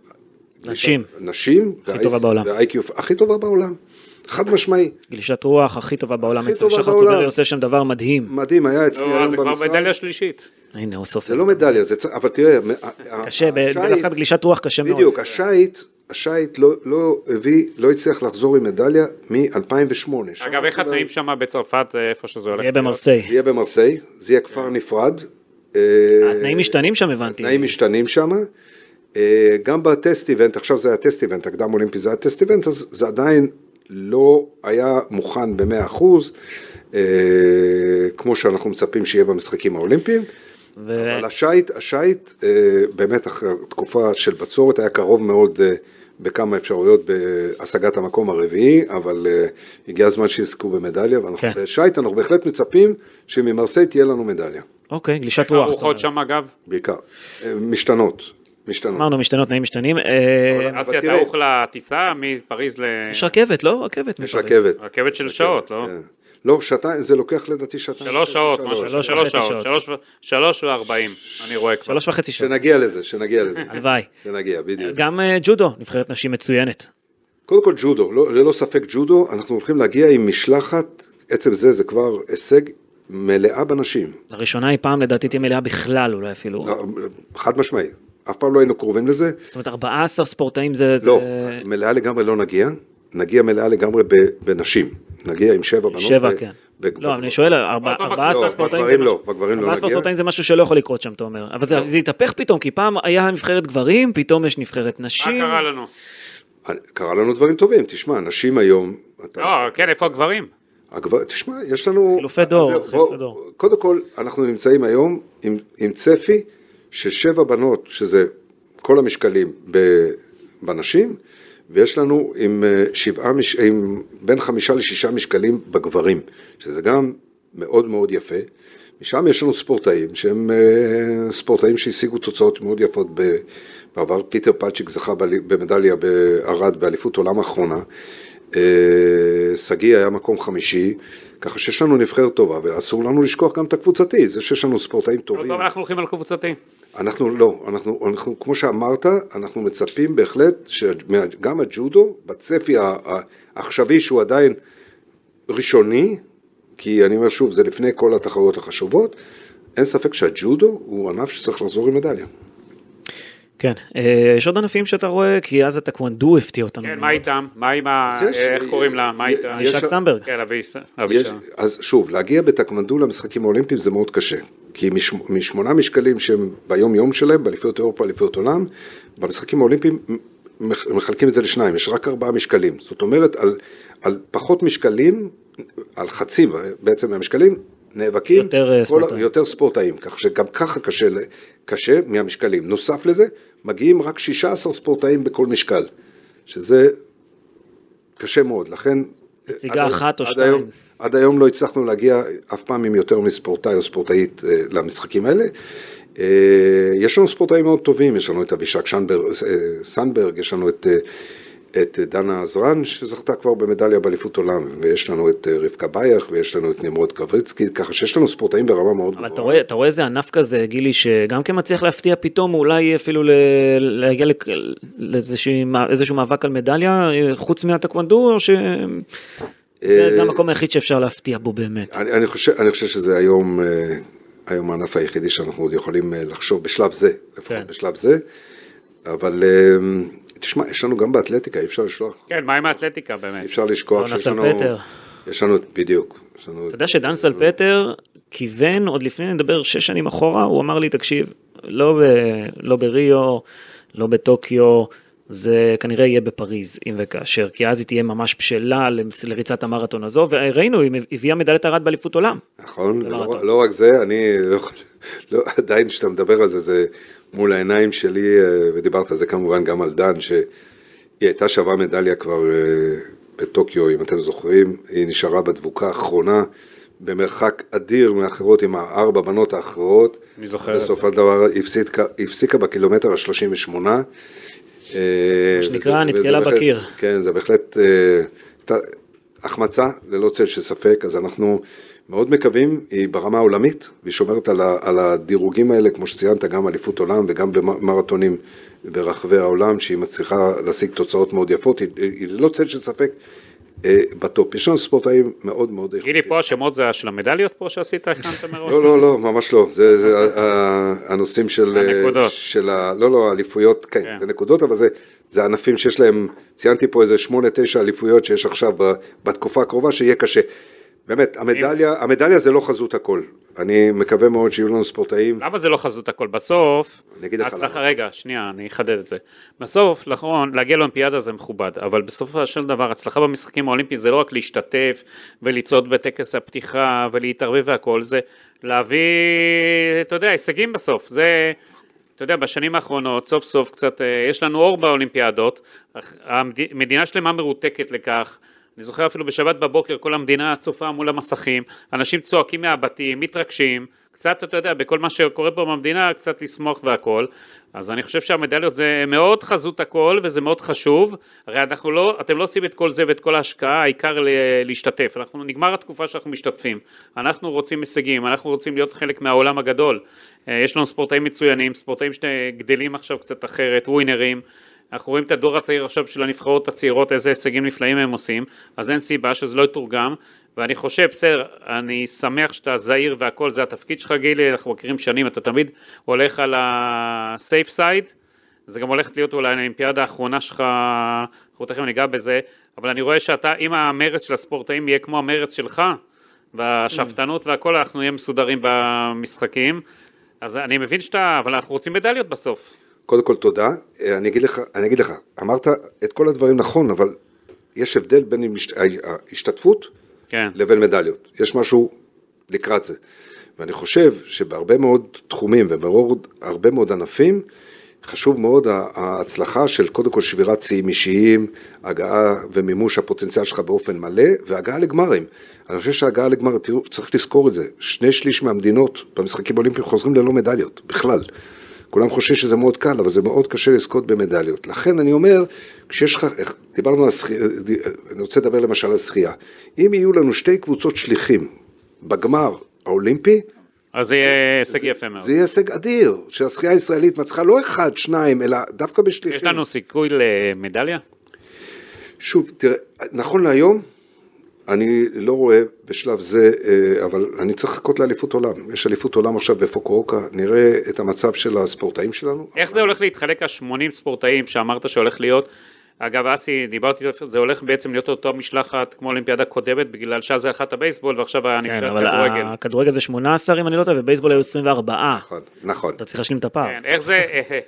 נשים. נשים. הכי טובה בעולם. וה-IQ הכי טובה בעולם, חד משמעי. גלישת רוח הכי טובה בעולם, הכי אצל טובה שחר בעולם. צוברי עושה שם דבר מדהים. מדהים, היה אצלי לא, היום זה כבר במשרד. מדליה שלישית. הנה, הוא סוף. זה לא מדליה, זה. אבל תראה, קשה, דווקא בגלישת רוח קשה מאוד. בדיוק, השייט, השייט לא, לא הביא, לא הצליח לחזור עם מדליה מ-2008. אגב, איך התנאים שם בצרפת, אה, איפה שזה הולך? זה יהיה? במרסיי. זה יהיה במרסיי, זה יהיה כפר נפרד. אה, התנאים משתנים שם, הבנתי. התנאים משתנים שם. אה, גם בטסט איבנט, עכשיו זה היה טסט איבנט, הקדם אולימפי זה היה טסט איבנט, אז זה עדיין לא היה מוכן ב-100 אחוז, אה, כמו שאנחנו מצפים שיהיה במשחקים האולימפיים. ו- אבל השייט, השייט באמת אחרי תקופה של בצורת היה קרוב מאוד בכמה אפשרויות בהשגת המקום הרביעי, אבל הגיע הזמן שיזכו במדליה, ואנחנו כן. בשייט אנחנו בהחלט מצפים שממרסיי תהיה לנו מדליה, אוקיי, גלישת רוח. ארוחות אומרת. שם אגב? בעיקר. אה, משתנות, משתנות. אמרנו, משתנות, תנאים משתנים. אה, אבל אסי, אתה תראה- ערוך לטיסה מפריז ל... יש רכבת, לא? רכבת. יש מפריז. רכבת. רכבת של שעות, לא? כן. לא, שעתיים, זה לוקח לדעתי שעתיים. שלוש שעות, משהו, שלוש שעות, שלוש וארבעים, אני רואה כבר. שלוש וחצי שעות. שנגיע לזה, שנגיע לזה. הלוואי. שנגיע, בדיוק. גם אה, ג'ודו, נבחרת נשים מצוינת. קודם כל ג'ודו, לא, ללא ספק ג'ודו, אנחנו הולכים להגיע עם משלחת, עצם זה, זה כבר הישג מלאה בנשים. הראשונה היא פעם לדעתי תהיה מלאה בכלל, אולי אפילו. לא, חד משמעי. אף פעם לא היינו קרובים לזה. זאת אומרת, 14 ספורטאים זה... זה- לא, מלאה לגמרי לא נגיע. נגיע מלאה לגמרי ב- בנשים. נגיע עם שבע בנות. שבע, ב- כן. ב- לא, אני שואל, ארבע- לא, 14 ספורטאים זה בגברים משהו- לא, בגברים לא 14 נגיע. ספורטאים זה משהו שלא יכול לקרות שם, אתה אומר. אבל זה זה התהפך פתאום, כי פעם היה נבחרת גברים, פתאום יש נבחרת מה נשים. קרה לנו? קרה לנו דברים טובים, תשמע, נשים היום... אתה- לא, כן, איפה הגברים? הגבר, תשמע, יש לנו... חילופי דור, חילופי בוא, דור. קודם כל, אנחנו נמצאים היום עם, עם צפי של שבע בנות, שזה כל המשקלים ב, בנשים, ויש לנו עם אה, שבעה, מש, עם בין חמישה לשישה משקלים בגברים, שזה גם מאוד מאוד יפה. משם יש לנו ספורטאים, שהם אה, ספורטאים שהשיגו תוצאות מאוד יפות בעבר. פיטר פלצ'יק זכה במדליה בערד באליפות עולם האחרונה. אה, שגיא היה מקום חמישי, ככה שיש לנו נבחרת טובה, ואסור לנו לשכוח גם את הקבוצתי, זה שיש לנו ספורטאים טובים. טוב, אנחנו הולכים על קבוצתי. אנחנו לא, אנחנו, אנחנו, כמו שאמרת, אנחנו מצפים בהחלט שגם הג'ודו, בצפי העכשווי שהוא עדיין ראשוני, כי אני אומר שוב, זה לפני כל התחרויות החשובות, אין ספק שהג'ודו הוא ענף שצריך לחזור עם מדליה. כן. אה, יש עוד ענפים שאתה רואה, כי אז הטקוונדו הפתיע אותנו. כן. מה איתם? מה עם ה... איך קוראים לה? מה איתה? יש- ישק סמברג. כן, אביש- יש, אבישע. אז שוב, להגיע בטקוונדו למשחקים האולימפיים זה מאוד קשה. כי מש, משמונה משקלים שהם ביום יום שלהם, באליפויות אירופה, אליפויות עולם, במשחקים האולימפיים מח- מחלקים את זה לשניים, יש רק ארבעה משקלים. זאת אומרת, על, על פחות משקלים, על חצי בעצם מהמשקלים, נאבקים יותר, אה, כל, ספורטאים. יותר ספורטאים, כך שגם ככה קשה, קשה מהמשקלים. נוסף לזה, מגיעים רק 16 ספורטאים בכל משקל, שזה קשה מאוד, לכן... נציגה אחת או שתיים. היום- עד היום לא הצלחנו להגיע אף פעם עם יותר מספורטאי או ספורטאית אה, למשחקים האלה. אה, יש לנו ספורטאים מאוד טובים, יש לנו את אבישק אה, סנברג, יש לנו את, את דנה עזרן שזכתה כבר במדליה באליפות עולם, ויש לנו את אה, רבקה בייך ויש לנו את נמרוד קבריצקי, ככה שיש לנו ספורטאים ברמה מאוד אבל אתה רואה, אתה רואה איזה ענף כזה, גילי, שגם כן מצליח להפתיע פתאום, אולי אפילו ל- להגיע לאיזשהו מאבק על מדליה, אה, חוץ מהטקוונדו, או ש... זה, זה המקום היחיד שאפשר להפתיע בו באמת. אני, אני, חושב, אני חושב שזה היום, אה, היום הענף היחידי שאנחנו עוד יכולים אה, לחשוב בשלב זה, לפחות כן. בשלב זה, אבל אה, תשמע, יש לנו גם באתלטיקה, אי אפשר לשלוח, כן, מה עם האתלטיקה באמת? אי אפשר לשכוח שיש לנו... יש לנו, בדיוק. יש לנו... אתה יודע שדן סלפטר כיוון עוד לפני נדבר שש שנים אחורה, הוא אמר לי, תקשיב, לא, ב, לא בריו, לא בטוקיו, זה כנראה יהיה בפריז, אם וכאשר, כי אז היא תהיה ממש בשלה לריצת המרתון הזו, וראינו, היא הביאה מדליית ארד באליפות עולם. נכון. לא, לא רק זה, אני לא יכול, לא, עדיין כשאתה מדבר על זה, זה מול העיניים שלי, אה, ודיברת על זה כמובן גם על דן, שהיא הייתה שווה מדליה כבר אה, בטוקיו, אם אתם זוכרים, היא נשארה בדבוקה האחרונה, במרחק אדיר מאחרות עם הארבע בנות האחרות. אני זוכר את בסופו של דבר הפסיקה, הפסיקה בקילומטר ה-38. מה שנקרא, נתקלה בקיר. כן, זה בהחלט אה, החמצה, ללא צל של ספק, אז אנחנו מאוד מקווים, היא ברמה העולמית, והיא שומרת על, ה, על הדירוגים האלה, כמו שציינת, גם אליפות עולם וגם במרתונים ברחבי העולם, שהיא מצליחה להשיג תוצאות מאוד יפות, היא, היא ללא צל של ספק אה, בטופ. יש לנו ספורטאים מאוד מאוד איכותיים. פה השמות זה של המדליות פה שעשית, הכנת מראש? לא, לא, לא, ממש לא. זה, זה ה- ה- הנושאים של... הנקודות. של ה... לא, לא, האליפויות, כן, כן. זה נקודות, אבל זה, זה ענפים שיש להם, ציינתי פה איזה שמונה, תשע אליפויות שיש עכשיו בתקופה הקרובה, שיהיה קשה. באמת, המדליה, המדליה זה לא חזות הכל. אני מקווה מאוד שיהיו לנו ספורטאים. למה זה לא חזות הכל? בסוף, אני אגיד לך ההצלחה, למה. רגע, שנייה, אני אחדד את זה. בסוף, נכון, להגיע לאולימפיאדה זה מכובד, אבל בסופו של דבר, הצלחה במשחקים האולימפיים זה לא רק להשתתף ולצעוד בטקס הפתיחה ולהתערבב והכל, זה להביא, אתה יודע, הישגים בסוף. זה, אתה יודע, בשנים האחרונות, סוף סוף קצת, אה, יש לנו אור באולימפיאדות, אך המד- מדינה שלמה מרותקת לכך. אני זוכר אפילו בשבת בבוקר, כל המדינה צופה מול המסכים, אנשים צועקים מהבתים, מתרגשים, קצת, אתה יודע, בכל מה שקורה פה במדינה, קצת לשמוח והכל. אז אני חושב שהמדליות זה מאוד חזות הכל, וזה מאוד חשוב. הרי אנחנו לא, אתם לא עושים את כל זה ואת כל ההשקעה, העיקר להשתתף. אנחנו, נגמר התקופה שאנחנו משתתפים. אנחנו רוצים הישגים, אנחנו רוצים להיות חלק מהעולם הגדול. אה, יש לנו ספורטאים מצוינים, ספורטאים שגדלים עכשיו קצת אחרת, ווינרים. אנחנו רואים את הדור הצעיר עכשיו של הנבחרות הצעירות, איזה הישגים נפלאים הם עושים, אז אין סיבה שזה לא יתורגם, ואני חושב, בסדר, אני שמח שאתה זהיר והכל, זה התפקיד שלך גילי, אנחנו מכירים שנים, אתה תמיד הולך על ה-safe side, זה גם הולכת להיות אולי האולימפיאדה האחרונה שלך, אנחנו תכף ניגע בזה, אבל אני רואה שאתה, אם המרץ של הספורטאים יהיה כמו המרץ שלך, והשאפתנות והכל, אנחנו נהיה מסודרים במשחקים, אז אני מבין שאתה, אבל אנחנו רוצים מדליות בסוף. קודם כל תודה. אה, אני אגיד לך, אני אגיד לך, אמרת את כל הדברים נכון, אבל יש הבדל בין ההשתתפות כן. לבין מדליות. יש משהו לקראת זה. ואני חושב שבהרבה מאוד תחומים ובעוד הרבה מאוד ענפים, חשוב מאוד ההצלחה של קודם כל שבירת שיאים אישיים, הגעה ומימוש הפוטנציאל שלך באופן מלא, והגעה לגמרים. אני חושב שהגעה לגמר, תראו, צריך לזכור את זה, שני שליש מהמדינות במשחקים האולימפיים חוזרים ללא מדליות, בכלל. כולם חושבים שזה מאוד קל, אבל זה מאוד קשה לזכות במדליות. לכן אני אומר, כשיש לך, דיברנו על שחייה, אני רוצה לדבר למשל על שחייה. אם יהיו לנו שתי קבוצות שליחים בגמר האולימפי, אז זה יהיה הישג יפה מאוד. זה יהיה הישג אדיר, שהשחייה הישראלית מצליחה לא אחד, שניים, אלא דווקא בשליחים. יש לנו סיכוי למדליה? שוב, תראה, נכון להיום, אני לא רואה בשלב זה, אה, אבל אני צריך לחכות לאליפות עולם. יש אליפות עולם עכשיו בפוקואוקה, נראה את המצב של הספורטאים שלנו. איך זה הולך להתחלק ה-80 ספורטאים שאמרת שהולך להיות? אגב, אסי, דיברתי, איתו, זה הולך בעצם להיות אותו משלחת כמו אולימפיאדה קודמת, בגלל שאז זה אחת הבייסבול ועכשיו כן, הנבחרת אבל כדורגל. הכדורגל זה 18 אם אני לא טועה, ובייסבול היו 24. נכון, נכון. אתה צריך להשלים את הפער. כן, איך זה,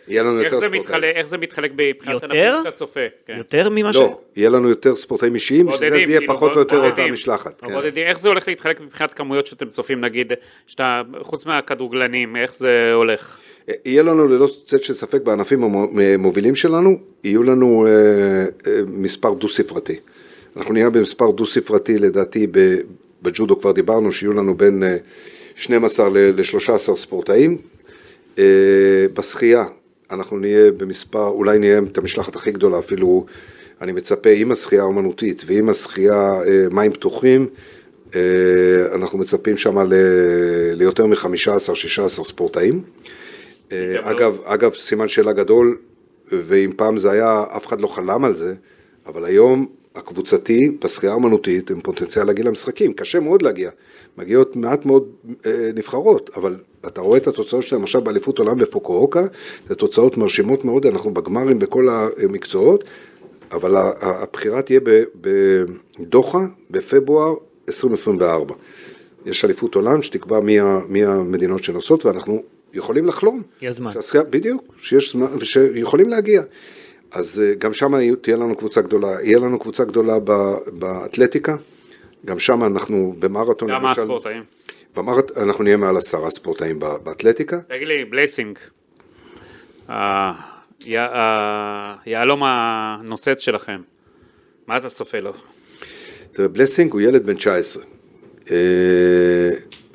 יהיה לנו איך זה. מתחלק, איך זה מתחלק מבחינת יותר? ענפים שאתה צופה? כן. יותר ממה ש... לא, יהיה לנו יותר ספורטאים אישיים, שזה יהיה כאילו, פחות או יותר אותה. משלחת. כן. איך זה הולך להתחלק מבחינת כמויות שאתם צופים, נגיד, חוץ מהכדורגלנים, איך זה הולך? יהיה לנו ללא צאת של ספק בענפים המובילים שלנו, יהיו לנו אה, אה, מספר דו-ספרתי. אנחנו נהיה במספר דו-ספרתי לדעתי, ב- בג'ודו כבר דיברנו שיהיו לנו בין אה, 12 ל-13 ספורטאים. אה, בשחייה אנחנו נהיה במספר, אולי נהיה את המשלחת הכי גדולה אפילו, אני מצפה עם השחייה האומנותית ועם השחייה אה, מים פתוחים, אה, אנחנו מצפים שם ליותר מ-15-16 ספורטאים. אה. אגב, אגב, סימן שאלה גדול, ואם פעם זה היה, אף אחד לא חלם על זה, אבל היום הקבוצתי בשחייה האמנותית הם פוטנציאל להגיע למשחקים, קשה מאוד להגיע. מגיעות מעט מאוד אה, נבחרות, אבל אתה רואה את התוצאות שלהם עכשיו באליפות עולם בפוקואוקה, זה תוצאות מרשימות מאוד, אנחנו בגמרים בכל המקצועות, אבל הבחירה תהיה בדוחה בפברואר 2024. יש אליפות עולם שתקבע מי, מי המדינות שנוסעות, ואנחנו יכולים לחלום. יש זמן. שהשחייה, בדיוק, שיש זמן, שיכולים להגיע. אז אה, גם שם תהיה לנו קבוצה גדולה, יהיה לנו קבוצה גדולה באתלטיקה, גם שם אנחנו במרתון, גם הספורטאים. במרתון אנחנו נהיה מעל עשרה ספורטאים באתלטיקה. תגיד לי, בלייסינג, היהלום הנוצץ שלכם, מה אתה צופה לו? תראה, בלסינג הוא ילד בן 19, אה,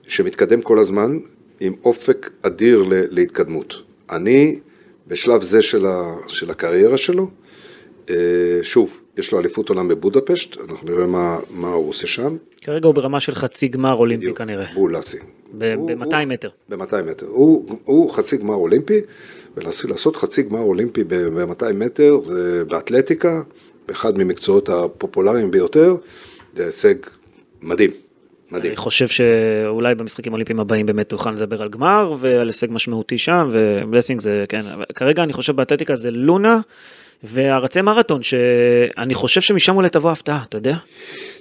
שמתקדם כל הזמן עם אופק אדיר להתקדמות. אני, בשלב זה של, ה, של הקריירה שלו, אה, שוב, יש לו אליפות עולם בבודפשט, אנחנו נראה מה, מה הוא עושה שם. כרגע הוא ברמה של חצי גמר אולימפי בדיוק, כנראה. בולאסי. ב-200 מטר. ב-200 מטר. הוא, הוא חצי גמר אולימפי, ולעשות חצי גמר אולימפי ב-200 מטר זה באתלטיקה, באחד ממקצועות הפופולריים ביותר, זה הישג מדהים. מדהים. אני חושב שאולי במשחקים האולימפיים הבאים באמת נוכל לדבר על גמר ועל הישג משמעותי שם ובלסינג זה כן כרגע אני חושב באתלטיקה זה לונה והרצי מרתון שאני חושב שמשם אולי תבוא הפתעה אתה יודע.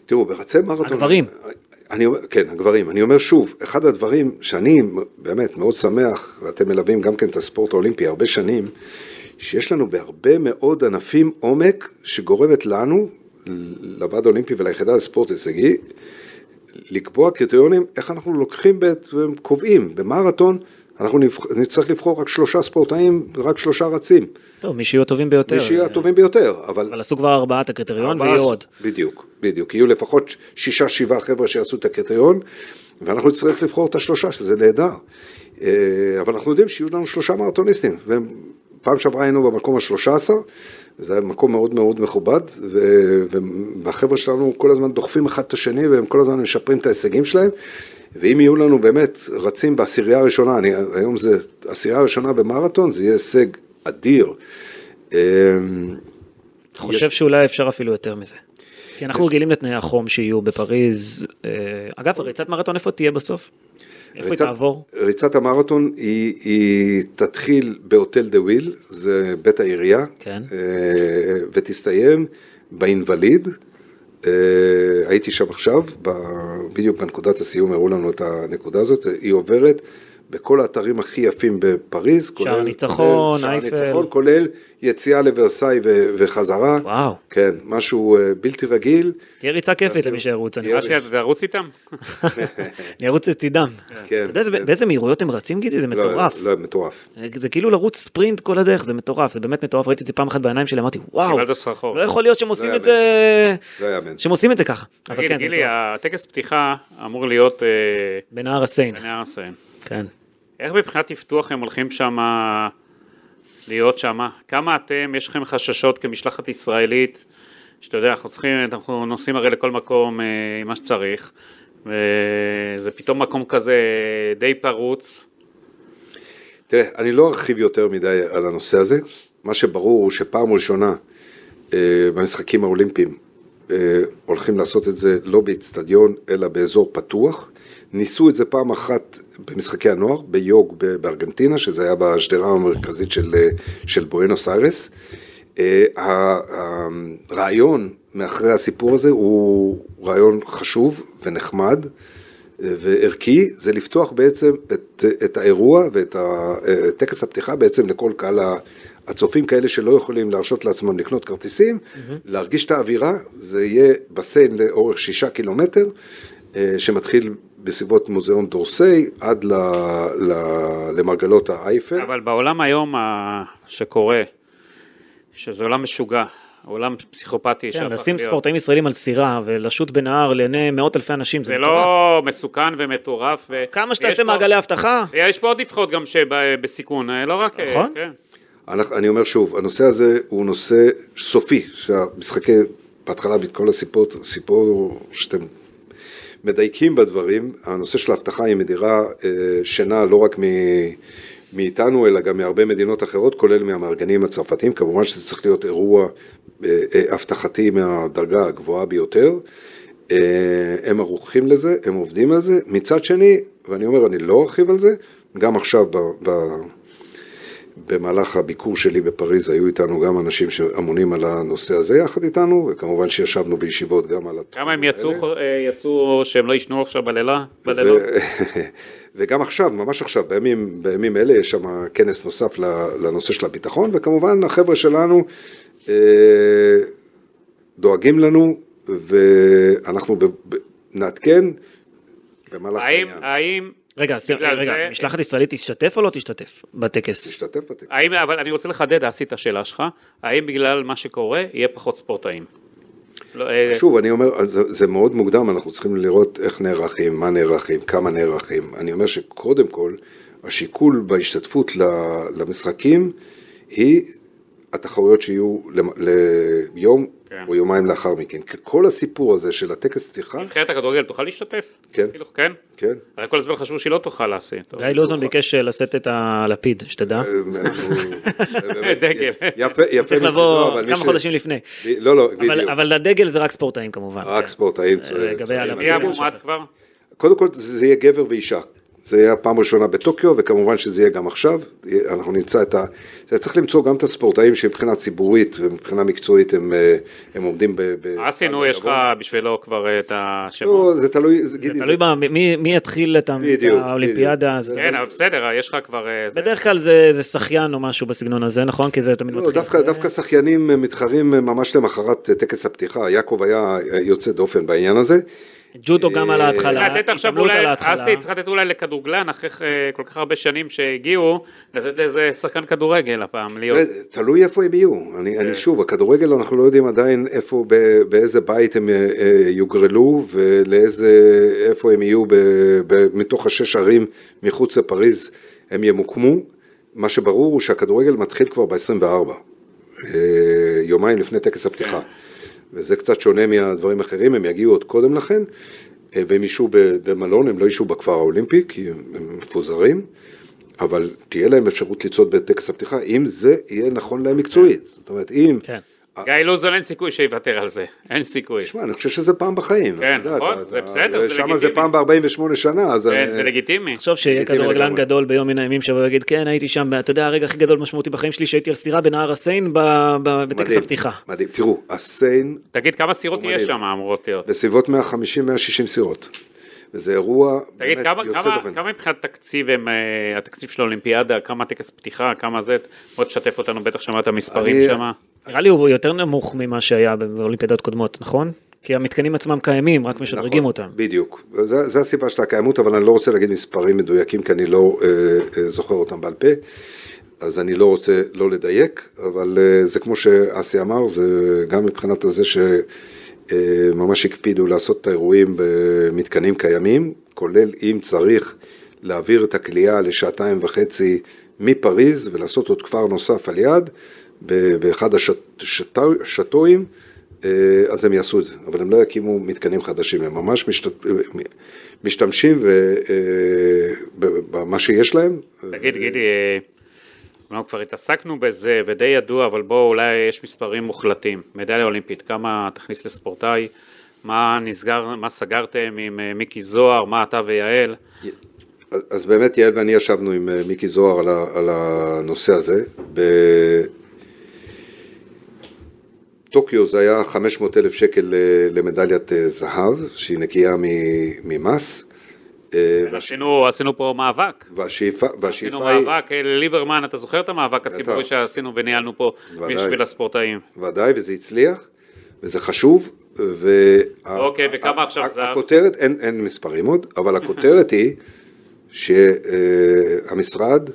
תראו ברצי מרתון. הגברים. אני, כן, הגברים. אני אומר שוב, אחד הדברים שאני באמת מאוד שמח, ואתם מלווים גם כן את הספורט האולימפי הרבה שנים, שיש לנו בהרבה מאוד ענפים עומק שגורמת לנו, לוועד האולימפי וליחידה לספורט הישגי, לקבוע קריטריונים איך אנחנו לוקחים וקובעים. במרתון אנחנו נצטרך לבחור רק שלושה ספורטאים, רק שלושה רצים. טוב, מי שיהיו הטובים ביותר. מי שיהיו הטובים ביותר, אבל... אבל עשו כבר ארבעת הקריטריון ויהיו עוד. בדיוק, בדיוק. יהיו לפחות שישה, שבעה חבר'ה שיעשו את הקריטריון, ואנחנו נצטרך לבחור את השלושה, שזה נהדר. אה, אבל אנחנו יודעים שיהיו לנו שלושה מרתוניסטים, ופעם שעברה היינו במקום השלושה עשר, זה היה מקום מאוד מאוד מכובד, והחבר'ה שלנו כל הזמן דוחפים אחד את השני, והם כל הזמן משפרים את ההישגים שלהם. ואם יהיו לנו באמת רצים בעשירייה הראשונה, אני, היום זה עשירייה הראשונה במרתון, זה יהיה הישג אדיר. אמ, חושב יש... שאולי אפשר אפילו יותר מזה. כי אנחנו יש... רגילים לתנאי החום שיהיו בפריז. אה, אגב, ריצת מרתון איפה תהיה בסוף? איפה ריצת, היא תעבור? ריצת המרתון היא, היא תתחיל בהוטל דה וויל, זה בית העירייה, כן. אה, ותסתיים באינווליד. אה, הייתי שם עכשיו, בדיוק בנקודת הסיום הראו לנו את הנקודה הזאת, היא עוברת בכל האתרים הכי יפים בפריז, כולל... שער ניצחון, אייפל. שער ניצחון, כולל יציאה לוורסאי ו- וחזרה. וואו. כן, משהו uh, בלתי רגיל. תהיה ריצה כיפית למי שירוץ. אני ארוץ איתם? אני ארוץ לצידם. כן. אתה יודע באיזה מהירויות הם רצים גידי? זה לא, מטורף. לא, מטורף. זה כאילו לרוץ ספרינט כל הדרך, זה מטורף, זה באמת מטורף. ראיתי את זה פעם אחת בעיניים שלי, אמרתי, וואו, לא יכול להיות שהם עושים את זה... לא יאמן. שהם עושים את זה ככה. תגיד, כן, גילי, הטקס פתיחה אמור להיות... אה, בנהר הסיין. בנהר הסיין. כן. איך מבחינת טפתוח הם הולכים שם להיות שם? כמה אתם, יש לכם חששות כמשלחת ישראלית, שאתה יודע, אנחנו צריכים, אנחנו נוסעים הרי לכל מקום אה, עם מה שצריך, וזה פתאום מקום כזה די פרוץ. תראה, אני לא ארחיב יותר מדי על הנושא הזה, מה שברור הוא שפעם ראשונה אה, במשחקים האולימפיים אה, הולכים לעשות את זה לא באיצטדיון, אלא באזור פתוח. ניסו את זה פעם אחת במשחקי הנוער, ביוג בארגנטינה, שזה היה בשדרה המרכזית של, של בואנוס איירס. אה, הרעיון מאחורי הסיפור הזה הוא רעיון חשוב ונחמד אה, וערכי, זה לפתוח בעצם את, את האירוע ואת טקס הפתיחה בעצם לכל קהל הצופים כאלה שלא יכולים להרשות לעצמם לקנות כרטיסים, mm-hmm. להרגיש את האווירה, זה יהיה בסיין לאורך שישה קילומטר, אה, שמתחיל בסביבות מוזיאון דורסי עד ל, ל, למרגלות האייפל. אבל בעולם היום שקורה, שזה עולם משוגע, עולם פסיכופתי. כן, לשים ספורטאים ישראלים על סירה ולשוט בנהר לעיני מאות אלפי אנשים, זה, זה לא מסוכן ומטורף. ו... כמה שתעשה מעגלי אבטחה. יש פה עוד נבחרות גם שבסיכון, לא רק... נכון. כן. אני אומר שוב, הנושא הזה הוא נושא סופי, שהמשחקי, בהתחלה כל הסיפור, סיפור שאתם מדייקים בדברים, הנושא של האבטחה היא מדירה אה, שינה לא רק מאיתנו, אלא גם מהרבה מדינות אחרות, כולל מהמארגנים הצרפתיים. כמובן שזה צריך להיות אירוע אה, אה, אבטחתי מהדרגה הגבוהה ביותר. הם ערוכים לזה, הם עובדים על זה. מצד שני, ואני אומר, אני לא ארחיב על זה, גם עכשיו במהלך הביקור שלי בפריז היו איתנו גם אנשים שאמונים על הנושא הזה יחד איתנו, וכמובן שישבנו בישיבות גם על כמה הם יצאו, אה, יצאו שהם לא ישנו עכשיו בלילה? בלילות? וגם עכשיו, ממש עכשיו, בימים, בימים אלה יש שם כנס נוסף לנושא של הביטחון, וכמובן החבר'ה שלנו אה, דואגים לנו, ואנחנו נעדכן במהלך האם, העניין. האם, רגע, רגע, משלחת ישראלית תשתתף או לא תשתתף בטקס? תשתתף בטקס. האם, אבל אני רוצה לחדד, עשית את השאלה שלך, האם בגלל מה שקורה, יהיה פחות ספורטאים? לא, אה, שוב, אני אומר, זה, זה מאוד מוקדם, אנחנו צריכים לראות איך נערכים, מה נערכים, כמה נערכים. אני אומר שקודם כל, השיקול בהשתתפות למשחקים היא התחרויות שיהיו ליום כן. או יומיים לאחר מכן. כי כל הסיפור הזה של הטקס פתיחה, נבחרת הכדורגל תוכל להשתתף? כן. כאילו, כן? כן, הרי כל הזמן חשבו שהיא לא תוכל לעשות. גיא לוזון ביקש אה, לשאת את הלפיד, שתדע. אה, באמת, דגל. יפה, יפה צריך לבוא מי כמה חודשים לפני. לא, לא, בדיוק, אבל הדגל זה רק ספורטאים כמובן. רק כן. ספורטאים. לגבי. הלפיד. מי המועמד כבר? קודם כל זה יהיה גבר ואישה. זה יהיה הפעם הראשונה בטוקיו, וכמובן שזה יהיה גם עכשיו. אנחנו נמצא את ה... זה צריך למצוא גם את הספורטאים שמבחינה ציבורית ומבחינה מקצועית הם, אה, הם עומדים ב... ב- אסינו, יש לך. בשבילו כבר אה, את השמות. לא, זה תלוי, זה, זה גידי, תלוי במי מי יתחיל את האולימפיאדה. בדיוק. זה- כן, אבל בסדר, יש לך כבר... אה, זה. בדרך כלל זה זה שחיין או משהו בסגנון הזה, נכון? כי זה תמיד לא, מתחיל. דווקא, אחרי- דווקא שחיינים אה, מתחרים אה, ממש למחרת אה, טקס הפתיחה, יעקב היה אה, יוצא דופן בעניין הזה. ג'ודו גם על ההתחלה, צריך לתת עכשיו התעמלות אולי, על ההתחלה. אסי, צריך לתת אולי לכדורגלן, אחרי אה, כל כך הרבה שנים שהגיעו, לתת לאיזה שחקן כדורגל הפעם להיות. תלוי איפה הם יהיו. אני, כן. אני שוב, הכדורגל אנחנו לא יודעים עדיין איפה, באיזה בית הם אה, אה, יוגרלו ולאיזה, איפה הם יהיו ב, ב, מתוך השש ערים מחוץ לפריז הם ימוקמו. מה שברור הוא שהכדורגל מתחיל כבר ב-24, יומיים לפני טקס הפתיחה. וזה קצת שונה מהדברים האחרים, הם יגיעו עוד קודם לכן, אה, והם ישהו במלון, הם לא ישהו בכפר האולימפי, כי הם מפוזרים, אבל תהיה להם אפשרות לצעוד בטקס הפתיחה, אם זה יהיה נכון להם מקצועית. זאת אומרת, אם... כן. גיא לוזון אין סיכוי שיוותר על זה, אין סיכוי. תשמע, אני חושב שזה פעם בחיים. כן, נכון, זה בסדר, זה ושם זה לגיטימי. פעם ב-48 שנה, אז... כן, זה לגיטימי. תחשוב שיהיה לגיטימי כדורגלן. גדול ביום מן הימים שיבוא ויגיד, כן, הייתי שם, אתה יודע, הרגע הכי גדול משמעותי בחיים שלי, שהייתי על סירה בנהר הסיין בטקס הפתיחה. מדהים. תראו, הסיין תגיד, כמה סירות יש. שם אמורות להיות? בסביבות 150-160 סירות. וזה אירוע תגיד, באמת כמה, יוצא דופן. כמה מבחינת תקציב הם, אה, התקציב של האולימפיאדה, כמה טקס פתיחה, כמה זה, בוא תשתף אותנו, בטח שמעת מספרים שם. נראה לי הוא יותר נמוך ממה שהיה באולימפיאדות קודמות, נכון? כי המתקנים עצמם קיימים, רק משדרגים נכון, אותם. בדיוק. זה, זה הסיבה של הקיימות, אבל אני לא רוצה להגיד מספרים מדויקים, כי אני לא אה, אה, זוכר אותם בעל פה, אז אני לא רוצה לא לדייק, אבל אה, זה כמו שאסי אמר, זה גם מבחינת הזה שממש הקפידו לעשות את האירועים במתקנים קיימים, כולל אם צריך להעביר את הכלייה לשעתיים וחצי מפריז ולעשות עוד כפר נוסף על יד, באחד השאטואים. אה, אז הם יעשו את זה, אבל הם לא יקימו מתקנים חדשים, הם ממש משת... משתמשים ו... אה, במה שיש להם. תגיד, גידי, אה, אנחנו כבר התעסקנו בזה ודי ידוע, אבל בואו אולי יש מספרים מוחלטים. מדליה אולימפית, כמה תכניס לספורטאי? מה נסגר, מה סגרתם עם אה, מיקי זוהר, מה אתה ויעל? אז באמת יעל ואני ישבנו עם אה, מיקי זוהר. על הנושא הזה. בטוקיו זה היה 500 אלף שקל אה, למדליית אה, זהב, שהיא נקייה ממס. אה, והש- עשינו, עשינו פה מאבק. והשאיפה, עשינו והשאיפה היא, מאבק, אה, ליברמן, אתה זוכר את המאבק הציבורי שעשינו וניהלנו פה ודאי. בשביל הספורטאים? ודאי, וזה הצליח, וזה חשוב, וה- אוקיי, וכמה עכשיו זהב? הכותרת, אין, אין מספרים עוד, אבל הכותרת היא שהמשרד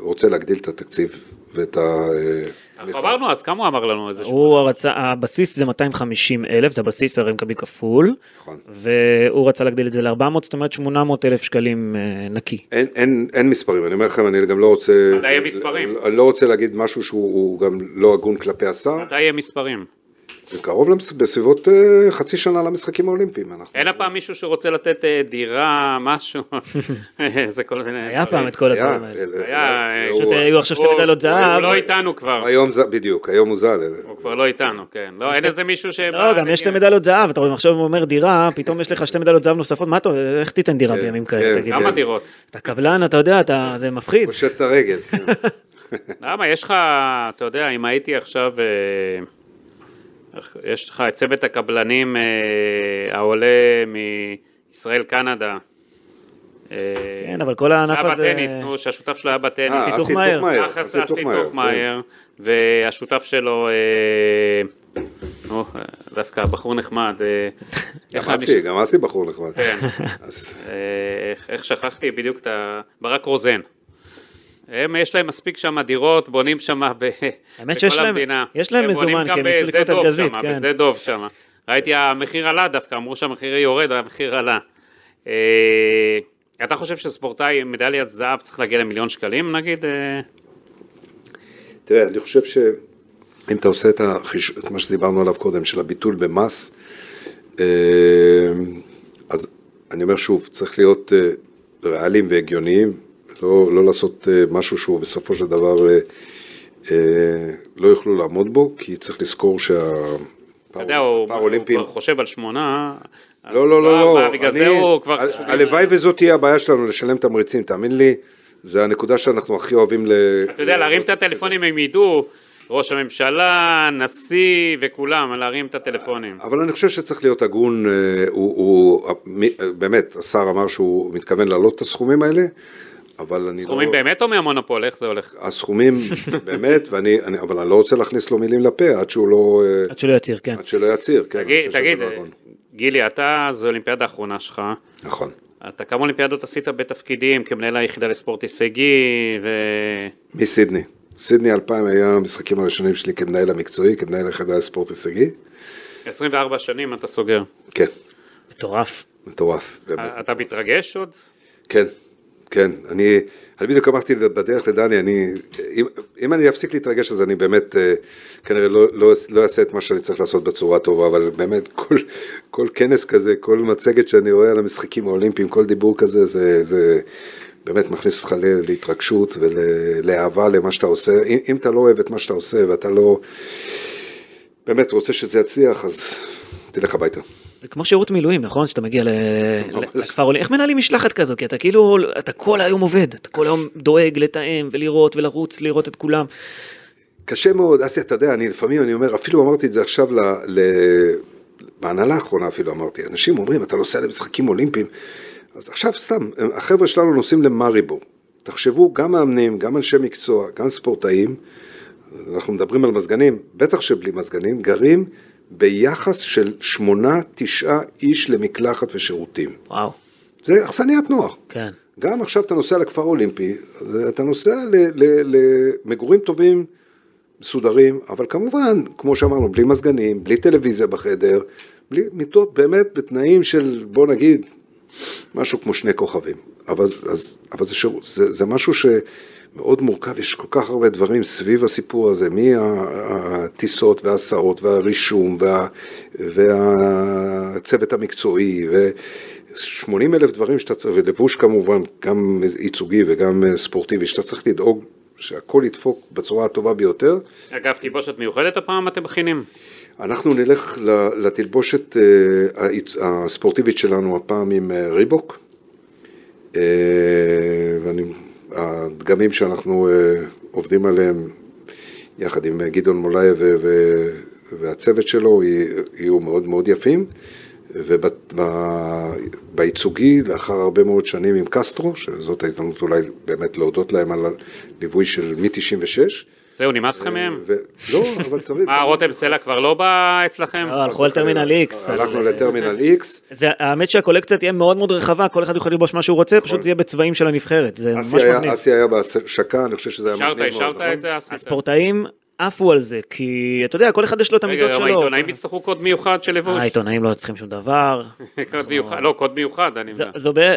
רוצה להגדיל את התקציב ואת ה... אנחנו אמרנו אז, כמה הוא אמר לנו איזה שמונה? הוא רצה, הבסיס זה 250 אלף, זה הבסיס הרי מקבלים כפול, נכון. והוא רצה להגדיל את זה ל-400, זאת אומרת 800 אלף שקלים אה, נקי. אין, אין, אין מספרים, אני אומר לכם, אני גם לא רוצה... מתי יהיה מספרים? אני לא רוצה להגיד משהו שהוא הוא גם לא הגון כלפי השר. מתי יהיה מספרים? זה קרוב למס- בסביבות אה, חצי שנה למשחקים האולימפיים. אנחנו- אין הפעם מישהו שרוצה לתת אה, דירה, משהו, זה כל מיני... היה. פעם את כל הדברים האלה. אל- היה, אל- פשוט הוא- היו עכשיו שתי מדליות זהב. הוא לא איתנו כבר, היום זה, בדיוק, היום הוא ז"ל. הוא כבר לא איתנו, כן. לא, אין איזה מישהו ש... לא, גם יש שתי מדליות זהב, אתה רואה, עכשיו הוא אומר דירה, פתאום יש לך שתי מדליות זהב נוספות, מה אתה, איך תיתן דירה כן, בימים כאלה, כן, תגיד כמה? דירות? אתה קבלן, אתה יודע, זה מפחיד. פושט את הרגל. כן. למה? יש לך, אתה יודע, אם הייתי עכשיו, אה, יש לך את צוות הקבלנים אה, העולה מישראל קנדה. אה, כן, אבל כל הענף שהיה הזה... בטניס, נו, שהשותף שלו היה בטניס. אה, היתוך אסי מהר. אסי טוכמאייר, טוכמאייר, והשותף שלו, אה, נו, דווקא בחור נחמד. גם אסי, גם אסי בחור נחמד. כן. אז איך- איך שכחתי בדיוק את ה... ברק רוזן. הם, יש להם מספיק שם דירות, בונים שם ב... האמת שיש בכל להם- המדינה. יש להם מזומן, כי הם ניסו לקנות דוב ארגזית, שם, כן. בשדה דוב שם. ראיתי המחיר עלה דווקא, אמרו שהמחיר יורד, המחיר עלה. אה, אתה חושב שספורטאי עם מדליית זהב צריך להגיע למיליון שקלים נגיד? אה, תראה, אני חושב שאם אתה עושה את, החיש... את מה שדיברנו עליו קודם, של הביטול במס, אה, אז אני אומר שוב, צריך להיות אה, ריאליים והגיוניים, לא, לא לעשות אה, משהו שהוא בסופו של דבר אה, אה, לא יוכלו לעמוד בו, כי צריך לזכור שה... אתה יודע, הוא. כבר חושב על שמונה. לא, לא, לא, לא. בגלל זה הוא כבר... הלוואי וזאת תהיה הבעיה שלנו, לשלם תמריצים, תאמין לי, זה הנקודה שאנחנו הכי אוהבים ל... אתה יודע, להרים את הטלפונים הם ידעו, ראש הממשלה, נשיא וכולם, להרים את הטלפונים. אבל אני חושב שצריך להיות הגון, הוא, באמת, השר אמר שהוא מתכוון להעלות את הסכומים האלה, אבל אני סכומים לא... באמת או מהמונופול? איך זה הולך? הסכומים באמת, ואני, אני, אבל אני לא רוצה להכניס לו מילים לפה עד שהוא לא, אה, עד שלא יצהיר, כן. עד שלא יצהיר, כן, תגיד, תגיד, לא הגון. גילי, אתה, זו האולימפיאדה האחרונה שלך. נכון. אתה כמה אולימפיאדות עשית בתפקידים כמנהל היחידה לספורט הישגי, ו... מסידני. סידני 2000 היה המשחקים הראשונים שלי כמנהל המקצועי, כמנהל היחידה לספורט הישגי. 24 שנים אתה סוגר. כן, מטורף. מטורף, באמת. אתה מתרגש עוד? כן, כן, אני, אני בדיוק אמרתי בדרך לדני, אני, אם, אם אני אפסיק להתרגש אז אני באמת אה, כנראה לא, לא, לא אעשה את מה שאני צריך לעשות בצורה טובה, אבל באמת כל, כל כנס כזה, כל מצגת שאני רואה על המשחקים האולימפיים, כל דיבור כזה, זה, זה באמת מכניס אותך להתרגשות ולאהבה למה שאתה עושה. אם, אם אתה לא אוהב את מה שאתה עושה ואתה לא באמת רוצה שזה יצליח, אז תלך הביתה. זה כמו שירות מילואים, נכון? שאתה מגיע ממש. לכפר עולים. איך מנהלים משלחת כזאת? כי אתה כאילו, אתה כל היום עובד, אתה כל היום דואג לתאם ולראות ולרוץ, לראות את כולם. קשה מאוד, אסי, אתה יודע, אני לפעמים, אני אומר, אפילו אמרתי את זה עכשיו ל... ל... בהנהלה האחרונה אפילו אמרתי, אנשים אומרים, אתה נוסע למשחקים אולימפיים, אז עכשיו סתם, החבר'ה שלנו נוסעים למריבור. תחשבו, גם מאמנים, גם אנשי מקצוע, גם ספורטאים, אנחנו מדברים על מזגנים, בטח שבלי מזגנים, גרים ביחס של שמונה, תשעה איש למקלחת ושירותים. וואו, זה אכסניית נוער. כן. גם עכשיו אתה נוסע לכפר אולימפי, אתה נוסע למגורים טובים, מסודרים, אבל כמובן, כמו שאמרנו, בלי מזגנים, בלי טלוויזיה בחדר, בלי מיטות באמת בתנאים של, בוא נגיד, משהו כמו שני כוכבים. אבל, אז, אבל זה, שירות, זה, זה משהו שמאוד מורכב, יש כל כך הרבה דברים סביב הסיפור הזה, מהטיסות וההסעות והרישום וה, והצוות המקצועי ו-80 אלף דברים שאתה צריך, ולבוש כמובן, גם ייצוגי וגם ספורטיבי, שאתה צריך לדאוג שהכל ידפוק בצורה הטובה ביותר. אגב, תלבושת מיוחדת הפעם אתם מכינים? אנחנו נלך לתלבושת אה, הספורטיבית שלנו הפעם עם אה, ריבוק. אה, ואני, הדגמים שאנחנו אה, עובדים עליהם יחד עם אה, גדעון מולאי והצוות שלו יהיו מאוד מאוד יפים. ובייצוגי, לאחר הרבה מאוד שנים עם קסטרו, שזאת ההזדמנות אולי באמת להודות להם על הליווי של מ-96. זהו, נמאס לכם מהם? לא, אבל צריך... מה, רותם סלע כבר לא בא אצלכם? לא, הלכו על טרמינל איקס. הלכנו לטרמינל איקס. זה, האמת שהקולקציה תהיה מאוד מאוד רחבה, כל אחד יכול ללבוש מה שהוא רוצה, פשוט זה יהיה בצבעים של הנבחרת, זה ממש מגניב. אסי היה בהשקה, אני חושב שזה היה מגניב מאוד. השארת נכון? את זה, עשית. הספורטאים עפו על זה, כי אתה יודע, כל אחד יש לו את רגע, המידות גם שלו. העיתונאים יצטרכו קוד מיוחד של לבוש? העיתונאים לא צריכים שום דבר. קוד מיוחד, לא, קוד מיוחד, אני יודע.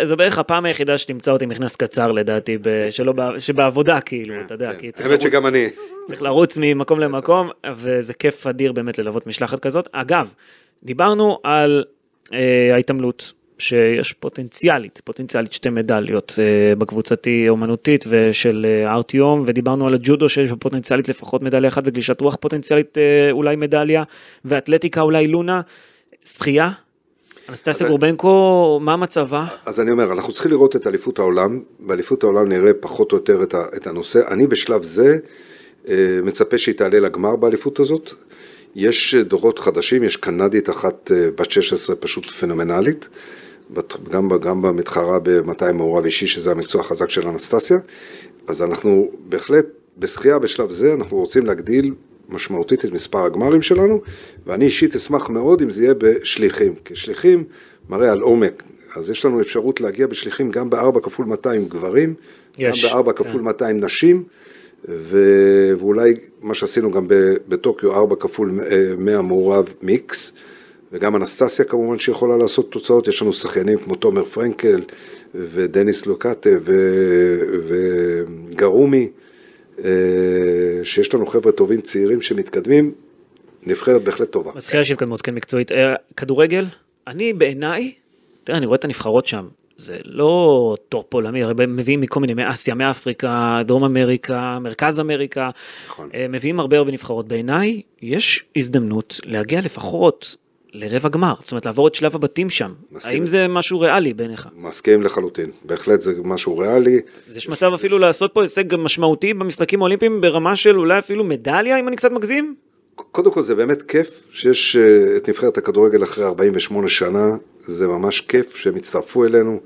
זו בערך- הפעם היחידה שתמצא אותי מכנס קצר לדעתי, שבעבודה כאילו, אתה יודע, כי צריך האמת לרוץ. שגם אני. צריך לרוץ ממקום למקום, וזה כיף אדיר באמת ללוות משלחת כזאת. אגב, דיברנו על אה, ההתעמלות, שיש פוטנציאלית, פוטנציאלית שתי מדליות אה, בקבוצתי אומנותית ושל אה, ארטיום, ודיברנו על הג'ודו שיש פוטנציאלית לפחות מדליה אחת, וגלישת רוח פוטנציאלית אה, אולי מדליה, ואתלטיקה אולי לונה. שחייה? אנסטסיה גורבנקו, מה מצבה? אז אני אומר, אנחנו צריכים לראות את אליפות העולם, באליפות העולם נראה פחות או יותר את, הנושא. אני בשלב זה אה, מצפה שהיא תעלה לגמר באליפות הזאת. יש אה, דורות חדשים, יש קנדית אחת אה, בת 16 פשוט פנומנלית, גם, גם במתחרה ב-200 מעורב אישי, שזה המקצוע החזק של אנסטסיה. אז אנחנו בהחלט, בשחייה בשלב זה, אנחנו רוצים להגדיל משמעותית את מספר הגמרים שלנו, ואני אישית אשמח מאוד אם זה יהיה בשליחים, כי שליחים מראה על עומק, אז יש לנו אפשרות להגיע בשליחים גם ב-4 כפול 200 גברים, יש, גם ב-4 כן. כפול 200 נשים, ו... ואולי מה שעשינו גם בטוקיו, 4 כפול אה, 100 מעורב מיקס, וגם אנסטסיה כמובן שיכולה לעשות תוצאות, יש לנו שחיינים כמו תומר פרנקל ודניס לוקטה ו- וגרומי, אה, שיש לנו חבר'ה טובים צעירים שמתקדמים, נבחרת בהחלט טובה. בשחייה יש התקדמות, כן, מקצועית. אה, כדורגל, אני בעיניי, תראה, אני רואה את הנבחרות שם, זה לא טופ עולמי, הרי מביאים מכל מיני, מאסיה, מאפריקה, דרום אמריקה, מרכז אמריקה, נכון. אה, מביאים הרבה הרבה נבחרות. בעיניי, יש הזדמנות להגיע לפחות לרבע גמר, זאת אומרת לעבור את שלב הבתים שם. מסכים. האם זה משהו ריאלי בעיניך? מסכים לחלוטין, בהחלט זה משהו ריאלי. אז יש מצב אפילו לעשות פה הישג משמעותי במשחקים האולימפיים ברמה של אולי אפילו מדליה, אם אני קצת מגזים? קודם כל זה באמת כיף שיש אה, את נבחרת הכדורגל אחרי 48 שנה, זה ממש כיף שהם הצטרפו אלינו.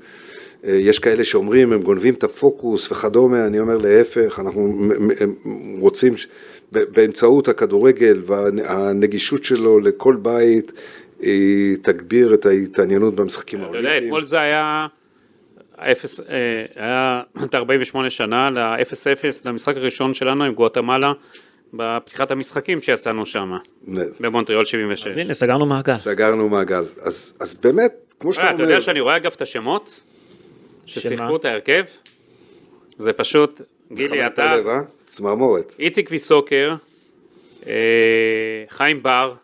אה, יש כאלה שאומרים הם גונבים את הפוקוס וכדומה, אני אומר להפך, אנחנו רוצים באמצעות הכדורגל והנגישות שלו לכל בית, היא תגביר את ההתעניינות במשחקים אתה יודע, האולימפיים. אתמול זה היה... האפס, אה, היה את 48 שנה ל-0-0 למשחק הראשון שלנו עם גואטמלה בפתיחת המשחקים שיצאנו שם, במונטריאול 76. אז הנה, סגרנו מעגל. סגרנו מעגל. אז, אז באמת, כמו שאתה אה, אומר, אתה יודע שאני רואה אגב את השמות ששיחקו את ההרכב? זה פשוט, גילי, את אתה, אה? צמרמורת. איציק ויסוקר, אה, חיים בר,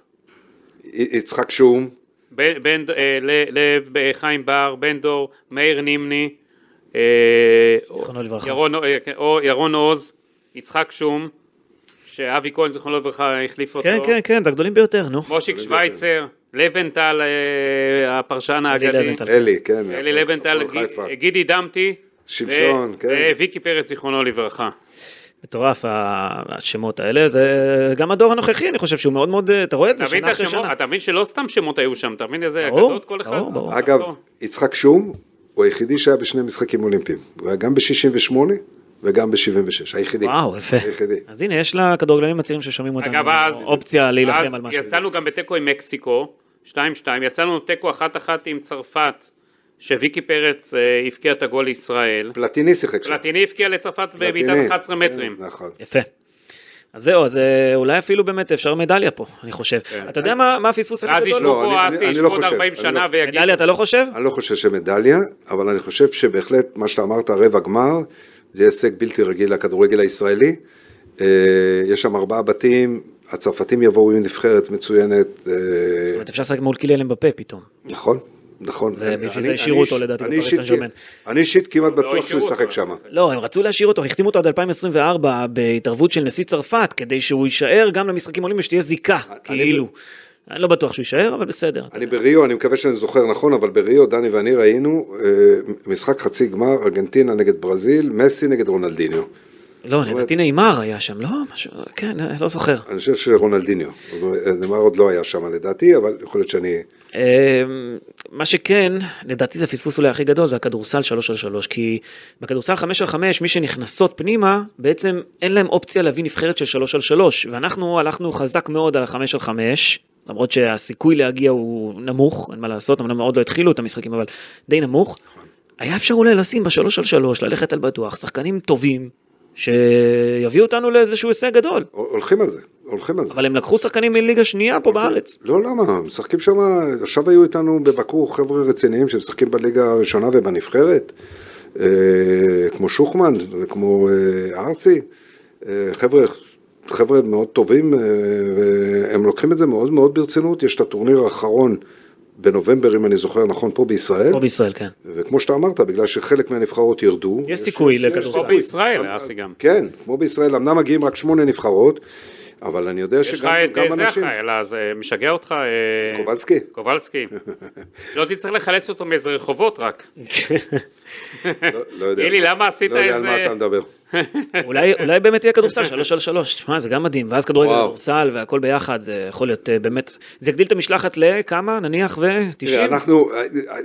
י- יצחק שום, בן, בן, אה, ל- לב, אה, חיים בר, בן דור, מאיר נימני, אה. ירון, אה, כן, או, ירון עוז, יצחק שום, שאבי כהן זיכרונו לברכה החליף אותו, כן, כן, כן, זה הגדולים ביותר, נו. מושיק שווייצר, לבנטל, אה, הפרשן האגדי. אלי, כן. אלי לבנטל, גידי דמתי, שמשון, כן. וויקי פרץ זיכרונו לברכה. מטורף השמות האלה, זה גם הדור הנוכחי, אני חושב שהוא מאוד מאוד, אתה רואה את זה אתה מבין שנה אחרי? שנה. אתה מבין שלא סתם שמות היו שם, אתה מבין איזה אגדות כל אחד? ברור, ברור. אגב, יצחק שום הוא היחידי שהיה בשני משחקים אולימפיים. הוא היה גם ב-68 וגם ב-76, היחידי. וואו, יפה. היחידי. אז הנה, יש לכדורגלנים הצעירים ששומעים אותנו אגב, אז... אופציה להילחם אז על משהו. יצאנו גם בתיקו עם מקסיקו, 2-2, יצאנו תיקו 1-1 עם צרפת, שוויקי פרץ אה, הבקיע את הגול לישראל. פלטיני שיחק שם. פלטיני הבקיע לצרפת בבעיטת פלטיני. 11 מטרים. כן, נכון. יפה. אז זהו, אז אה, אולי אפילו באמת אפשר מדליה פה, אני חושב. אתה יודע מה מה הפספוס הכי אז גדול? ישבו לא, פה אני- אסי, ישבו לא עוד חושב, 40 אני שנה לא- ויגידו... מדליה אתה לא חושב? אני לא חושב שמדליה, אבל אני חושב שבהחלט מה שאתה אמרת, רבע גמר, זה הישג בלתי רגיל לכדורגל הישראלי. אה, יש שם ארבעה בתים, הצרפתים יבואו עם נבחרת מצוינת. אה, זאת אומרת, אפשר לשחק מול קיליאן אמבפה פתאום. נכון, נכון. בשביל זה השאירו אותו לדעתי בפריס סן ז'רמן. אני אישית כמעט לא בטוח שהוא ישחק שם. לא, הם רצו להשאיר אותו, החתימו אותו עד 2024 בהתערבות של נשיא צרפת, כדי שהוא יישאר גם למשחקים עולים ושתהיה זיקה, כאילו. אני לא בטוח שהוא יישאר, אבל בסדר. אני בריו, אני מקווה שאני זוכר נכון, אבל בריו, דני ואני ראינו אה, משחק חצי גמר, ארגנטינה נגד ברזיל, מסי נגד רונלדיניו. לא, לדעתי נאמר היה שם, לא? משהו, כן, לא זוכר. אני חושב שרונלדיניו, נאמר עוד לא היה שם לדעתי, אבל יכול להיות שאני... אמ, מה שכן, לדעתי זה הפספוס אולי הכי גדול, זה הכדורסל 3 על 3, כי בכדורסל 5 על 5, מי שנכנסות פנימה, בעצם אין להם אופציה להביא נבחרת של 3 על 3, ואנחנו הלכנו חזק מאוד על ה-5 על 5, למרות שהסיכוי להגיע הוא נמוך, אין מה לעשות, אמנם עוד לא התחילו את המשחקים, אבל די נמוך. היה אפשר אולי לשים בשלוש על שלוש, ללכת על בטוח, שחקנים טובים, שיביאו אותנו לאיזשהו הישג גדול. הולכים על זה, הולכים על זה. אבל הם לקחו שחקנים מליגה שנייה פה בארץ. לא, למה? משחקים שם, עכשיו היו איתנו בבקור חבר'ה רציניים שמשחקים בליגה הראשונה ובנבחרת, אה, כמו שוחמן וכמו אה, ארצי, אה, חבר'ה חבר'ה מאוד טובים, אה, והם לוקחים את זה מאוד מאוד ברצינות. יש את הטורניר האחרון בנובמבר, אם אני זוכר נכון, פה בישראל. פה בישראל, כן. וכמו שאתה אמרת, בגלל שחלק מהנבחרות ירדו. יש סיכוי לכדורסל. פה בישראל, אסי גם. כן, כמו בישראל, אמנם מגיעים רק שמונה נבחרות, אבל אני יודע יש לך שגם את גם אה, אנשים... אלא זה משגע אותך. אה, קובלסקי? קובלסקי. שלא תצטרך לחלץ אותו מאיזה רחובות רק. לא- לא יודע. גילי, למה עשית לא יודע על איזה- מה אתה מדבר. אולי, באמת יהיה כדורסל, שלוש על שלוש, תשמע, זה גם מדהים, ואז כדורגל. כדורסל והכל ביחד, זה יכול להיות אה, באמת, זה יגדיל את המשלחת לכמה, נניח ו-90? תראה, אנחנו,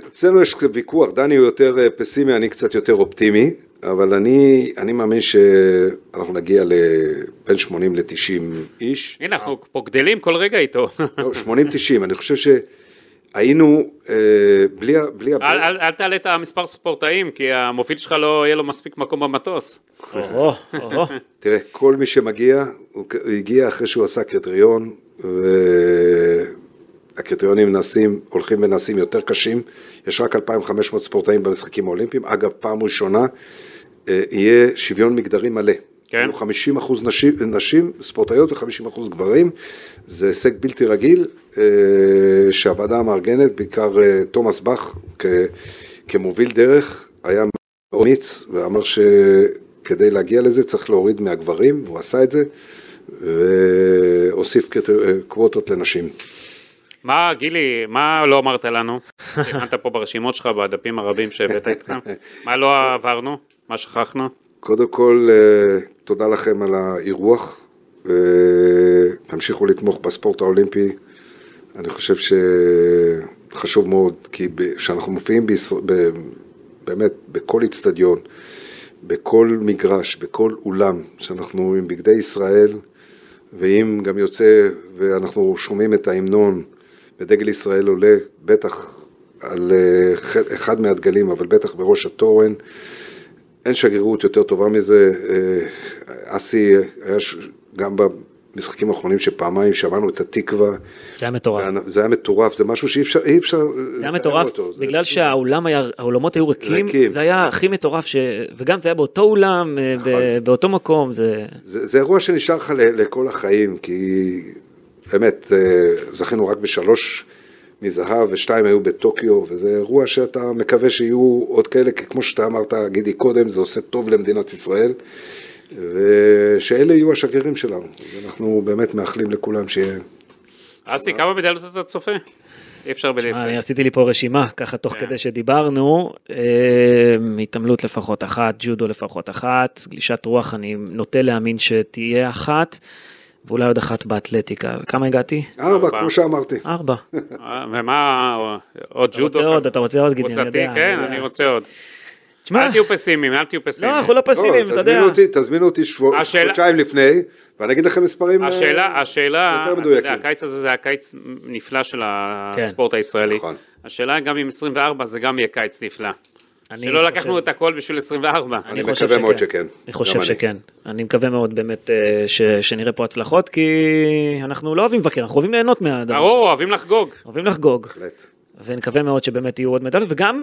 אצלנו יש ויכוח, דני הוא יותר אה, פסימי, אני קצת יותר אופטימי, אבל אני, אני מאמין שאנחנו נגיע לבין 80 ל-90 איש. הנה, אנחנו פה גדלים כל רגע איתו. לא, 80-90, אני חושב שהיינו, אה, בלי, בלי, ה- אל, אל, אל תעלה את המספר ספורטאים, כי המוביל שלך לא יהיה לו מספיק מקום במטוס. תראה, כל מי שמגיע, הוא הגיע אחרי שהוא עשה קריטריון, והקריטריונים נעשים, הולכים ונעשים יותר קשים. יש רק 2,500 ספורטאים במשחקים האולימפיים. אגב, פעם ראשונה אה, יהיה שוויון מגדרי מלא. כן. יהיו 50 אחוז נשים, נשים, ספורטאיות ו-50 אחוז גברים. זה הישג בלתי רגיל, אה, שהוועדה המארגנת, בעיקר אה, תומאס באך, כ- כמוביל דרך, היה מאוד אמיץ ואמר שכדי להגיע לזה צריך להוריד מהגברים, והוא עשה את זה, והוסיף קווטות לנשים. מה, גילי, מה לא אמרת לנו? הכנת פה ברשימות שלך, בדפים הרבים שהבאת איתך. מה לא עברנו? מה שכחנו? קודם כל, אה, תודה לכם על האירוח, אה, תמשיכו לתמוך בספורט האולימפי, אני חושב שחשוב מאוד, כי כשאנחנו מופיעים בישראל, באמת בכל איצטדיון, בכל מגרש, בכל אולם, שאנחנו עם בגדי ישראל, ואם גם יוצא ואנחנו שומעים את ההמנון ודגל ישראל עולה, בטח על אה, אחד מהדגלים, אבל בטח בראש התורן, אין שגרירות יותר טובה מזה. אה, אסי היה ש- גם במשחקים האחרונים שפעמיים שמענו את התקווה. זה היה מטורף. זה היה מטורף, זה משהו שאי אפשר, אי אפשר זה היה מטורף, בגלל שהאולם היה, האולמות היו ריקים, ריקים. זה היה הכי מטורף, ש... וגם זה היה באותו אולם, אה, נכון. ב- באותו מקום, זה... זה, זה אירוע שנשאר לך לכל החיים, כי באמת, אה, זכינו רק בשלוש מזהב ושתיים היו בטוקיו, וזה אירוע שאתה מקווה שיהיו עוד כאלה, כי כמו שאתה אמרת, גידי קודם, זה עושה טוב למדינת ישראל, ושאלה יהיו השגרירים שלנו. אנחנו באמת מאחלים לכולם שיהיה... אסי, כמה מדליות אתה צופה? אי אפשר זה. אני עשיתי לי פה רשימה, ככה תוך כן. כדי שדיברנו, אה, התעמלות לפחות אחת, ג'ודו לפחות אחת, גלישת רוח אני נוטה להאמין שתהיה אחת, ואולי עוד אחת באתלטיקה. כמה הגעתי? ארבע. כמו שאמרתי. ארבע. אה, ומה, עוד אתה ג'ודו? רוצה עוד? אתה רוצה עוד, גידי? אני יודע. כן. אני רוצה עוד. תשמע, אל תהיו פסימיים, אל תהיו פסימיים. לא, אנחנו לא פסימיים, לא, אתה יודע. תזמינו אותי, חודשיים לפני, ואני אגיד לכם מספרים אה, השאלה, השאלה, יותר אתה מדויקים. יודע, הקיץ הזה זה היה קיץ נפלא של כן. הספורט הישראלי. נכון. השאלה גם עם 24 זה גם יהיה קיץ נפלא. אני שלא חושב- לקחנו את הכל בשביל 24. אני חושב מקווה מאוד שכן. אני חושב אני. שכן. אני מקווה מאוד באמת אה, ש- שנראה פה הצלחות, כי אנחנו לא אוהבים לבקר, אנחנו אוהבים ליהנות מהדבר. ברור, אוהבים לחגוג. אוהבים לחגוג, בהחלט. ונקווה מאוד שבאמת יהיו עוד מדליות, וגם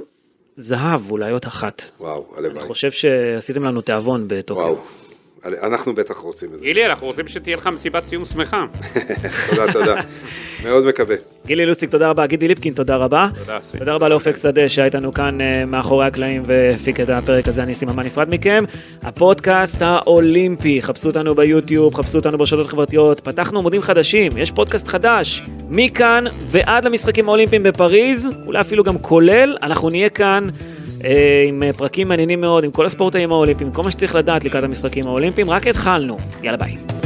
זהב, אולי עוד אחת. וואו, אני הלוואי. חושב שעשיתם לנו תיאבון בטוקיו. וואו. אנחנו בטח רוצים את זה. גילי, אנחנו רוצים שתהיה לך מסיבת סיום שמחה. תודה, תודה. מאוד מקווה. גילי לוסיק, תודה רבה. גידי ליפקין, תודה רבה. תודה. תודה רבה לאופק שדה שהיה איתנו כאן אה, מאחורי הקלעים והפיק את הפרק הזה, אני סיממן נפרד מכם. הפודקאסט האולימפי, חפשו אותנו ביוטיוב, חפשו אותנו ברשתות חברתיות, פתחנו עמודים חדשים, יש פודקאסט חדש, מכאן ועד למשחקים האולימפיים בפריז, אולי אפילו גם כולל, אנחנו נהיה כאן. אה, עם אה, פרקים מעניינים מאוד, עם כל הספורטאים האולימפיים, כל מה שצריך לדעת לקראת המשחקים האולימפיים, רק התחלנו. יאללה ביי.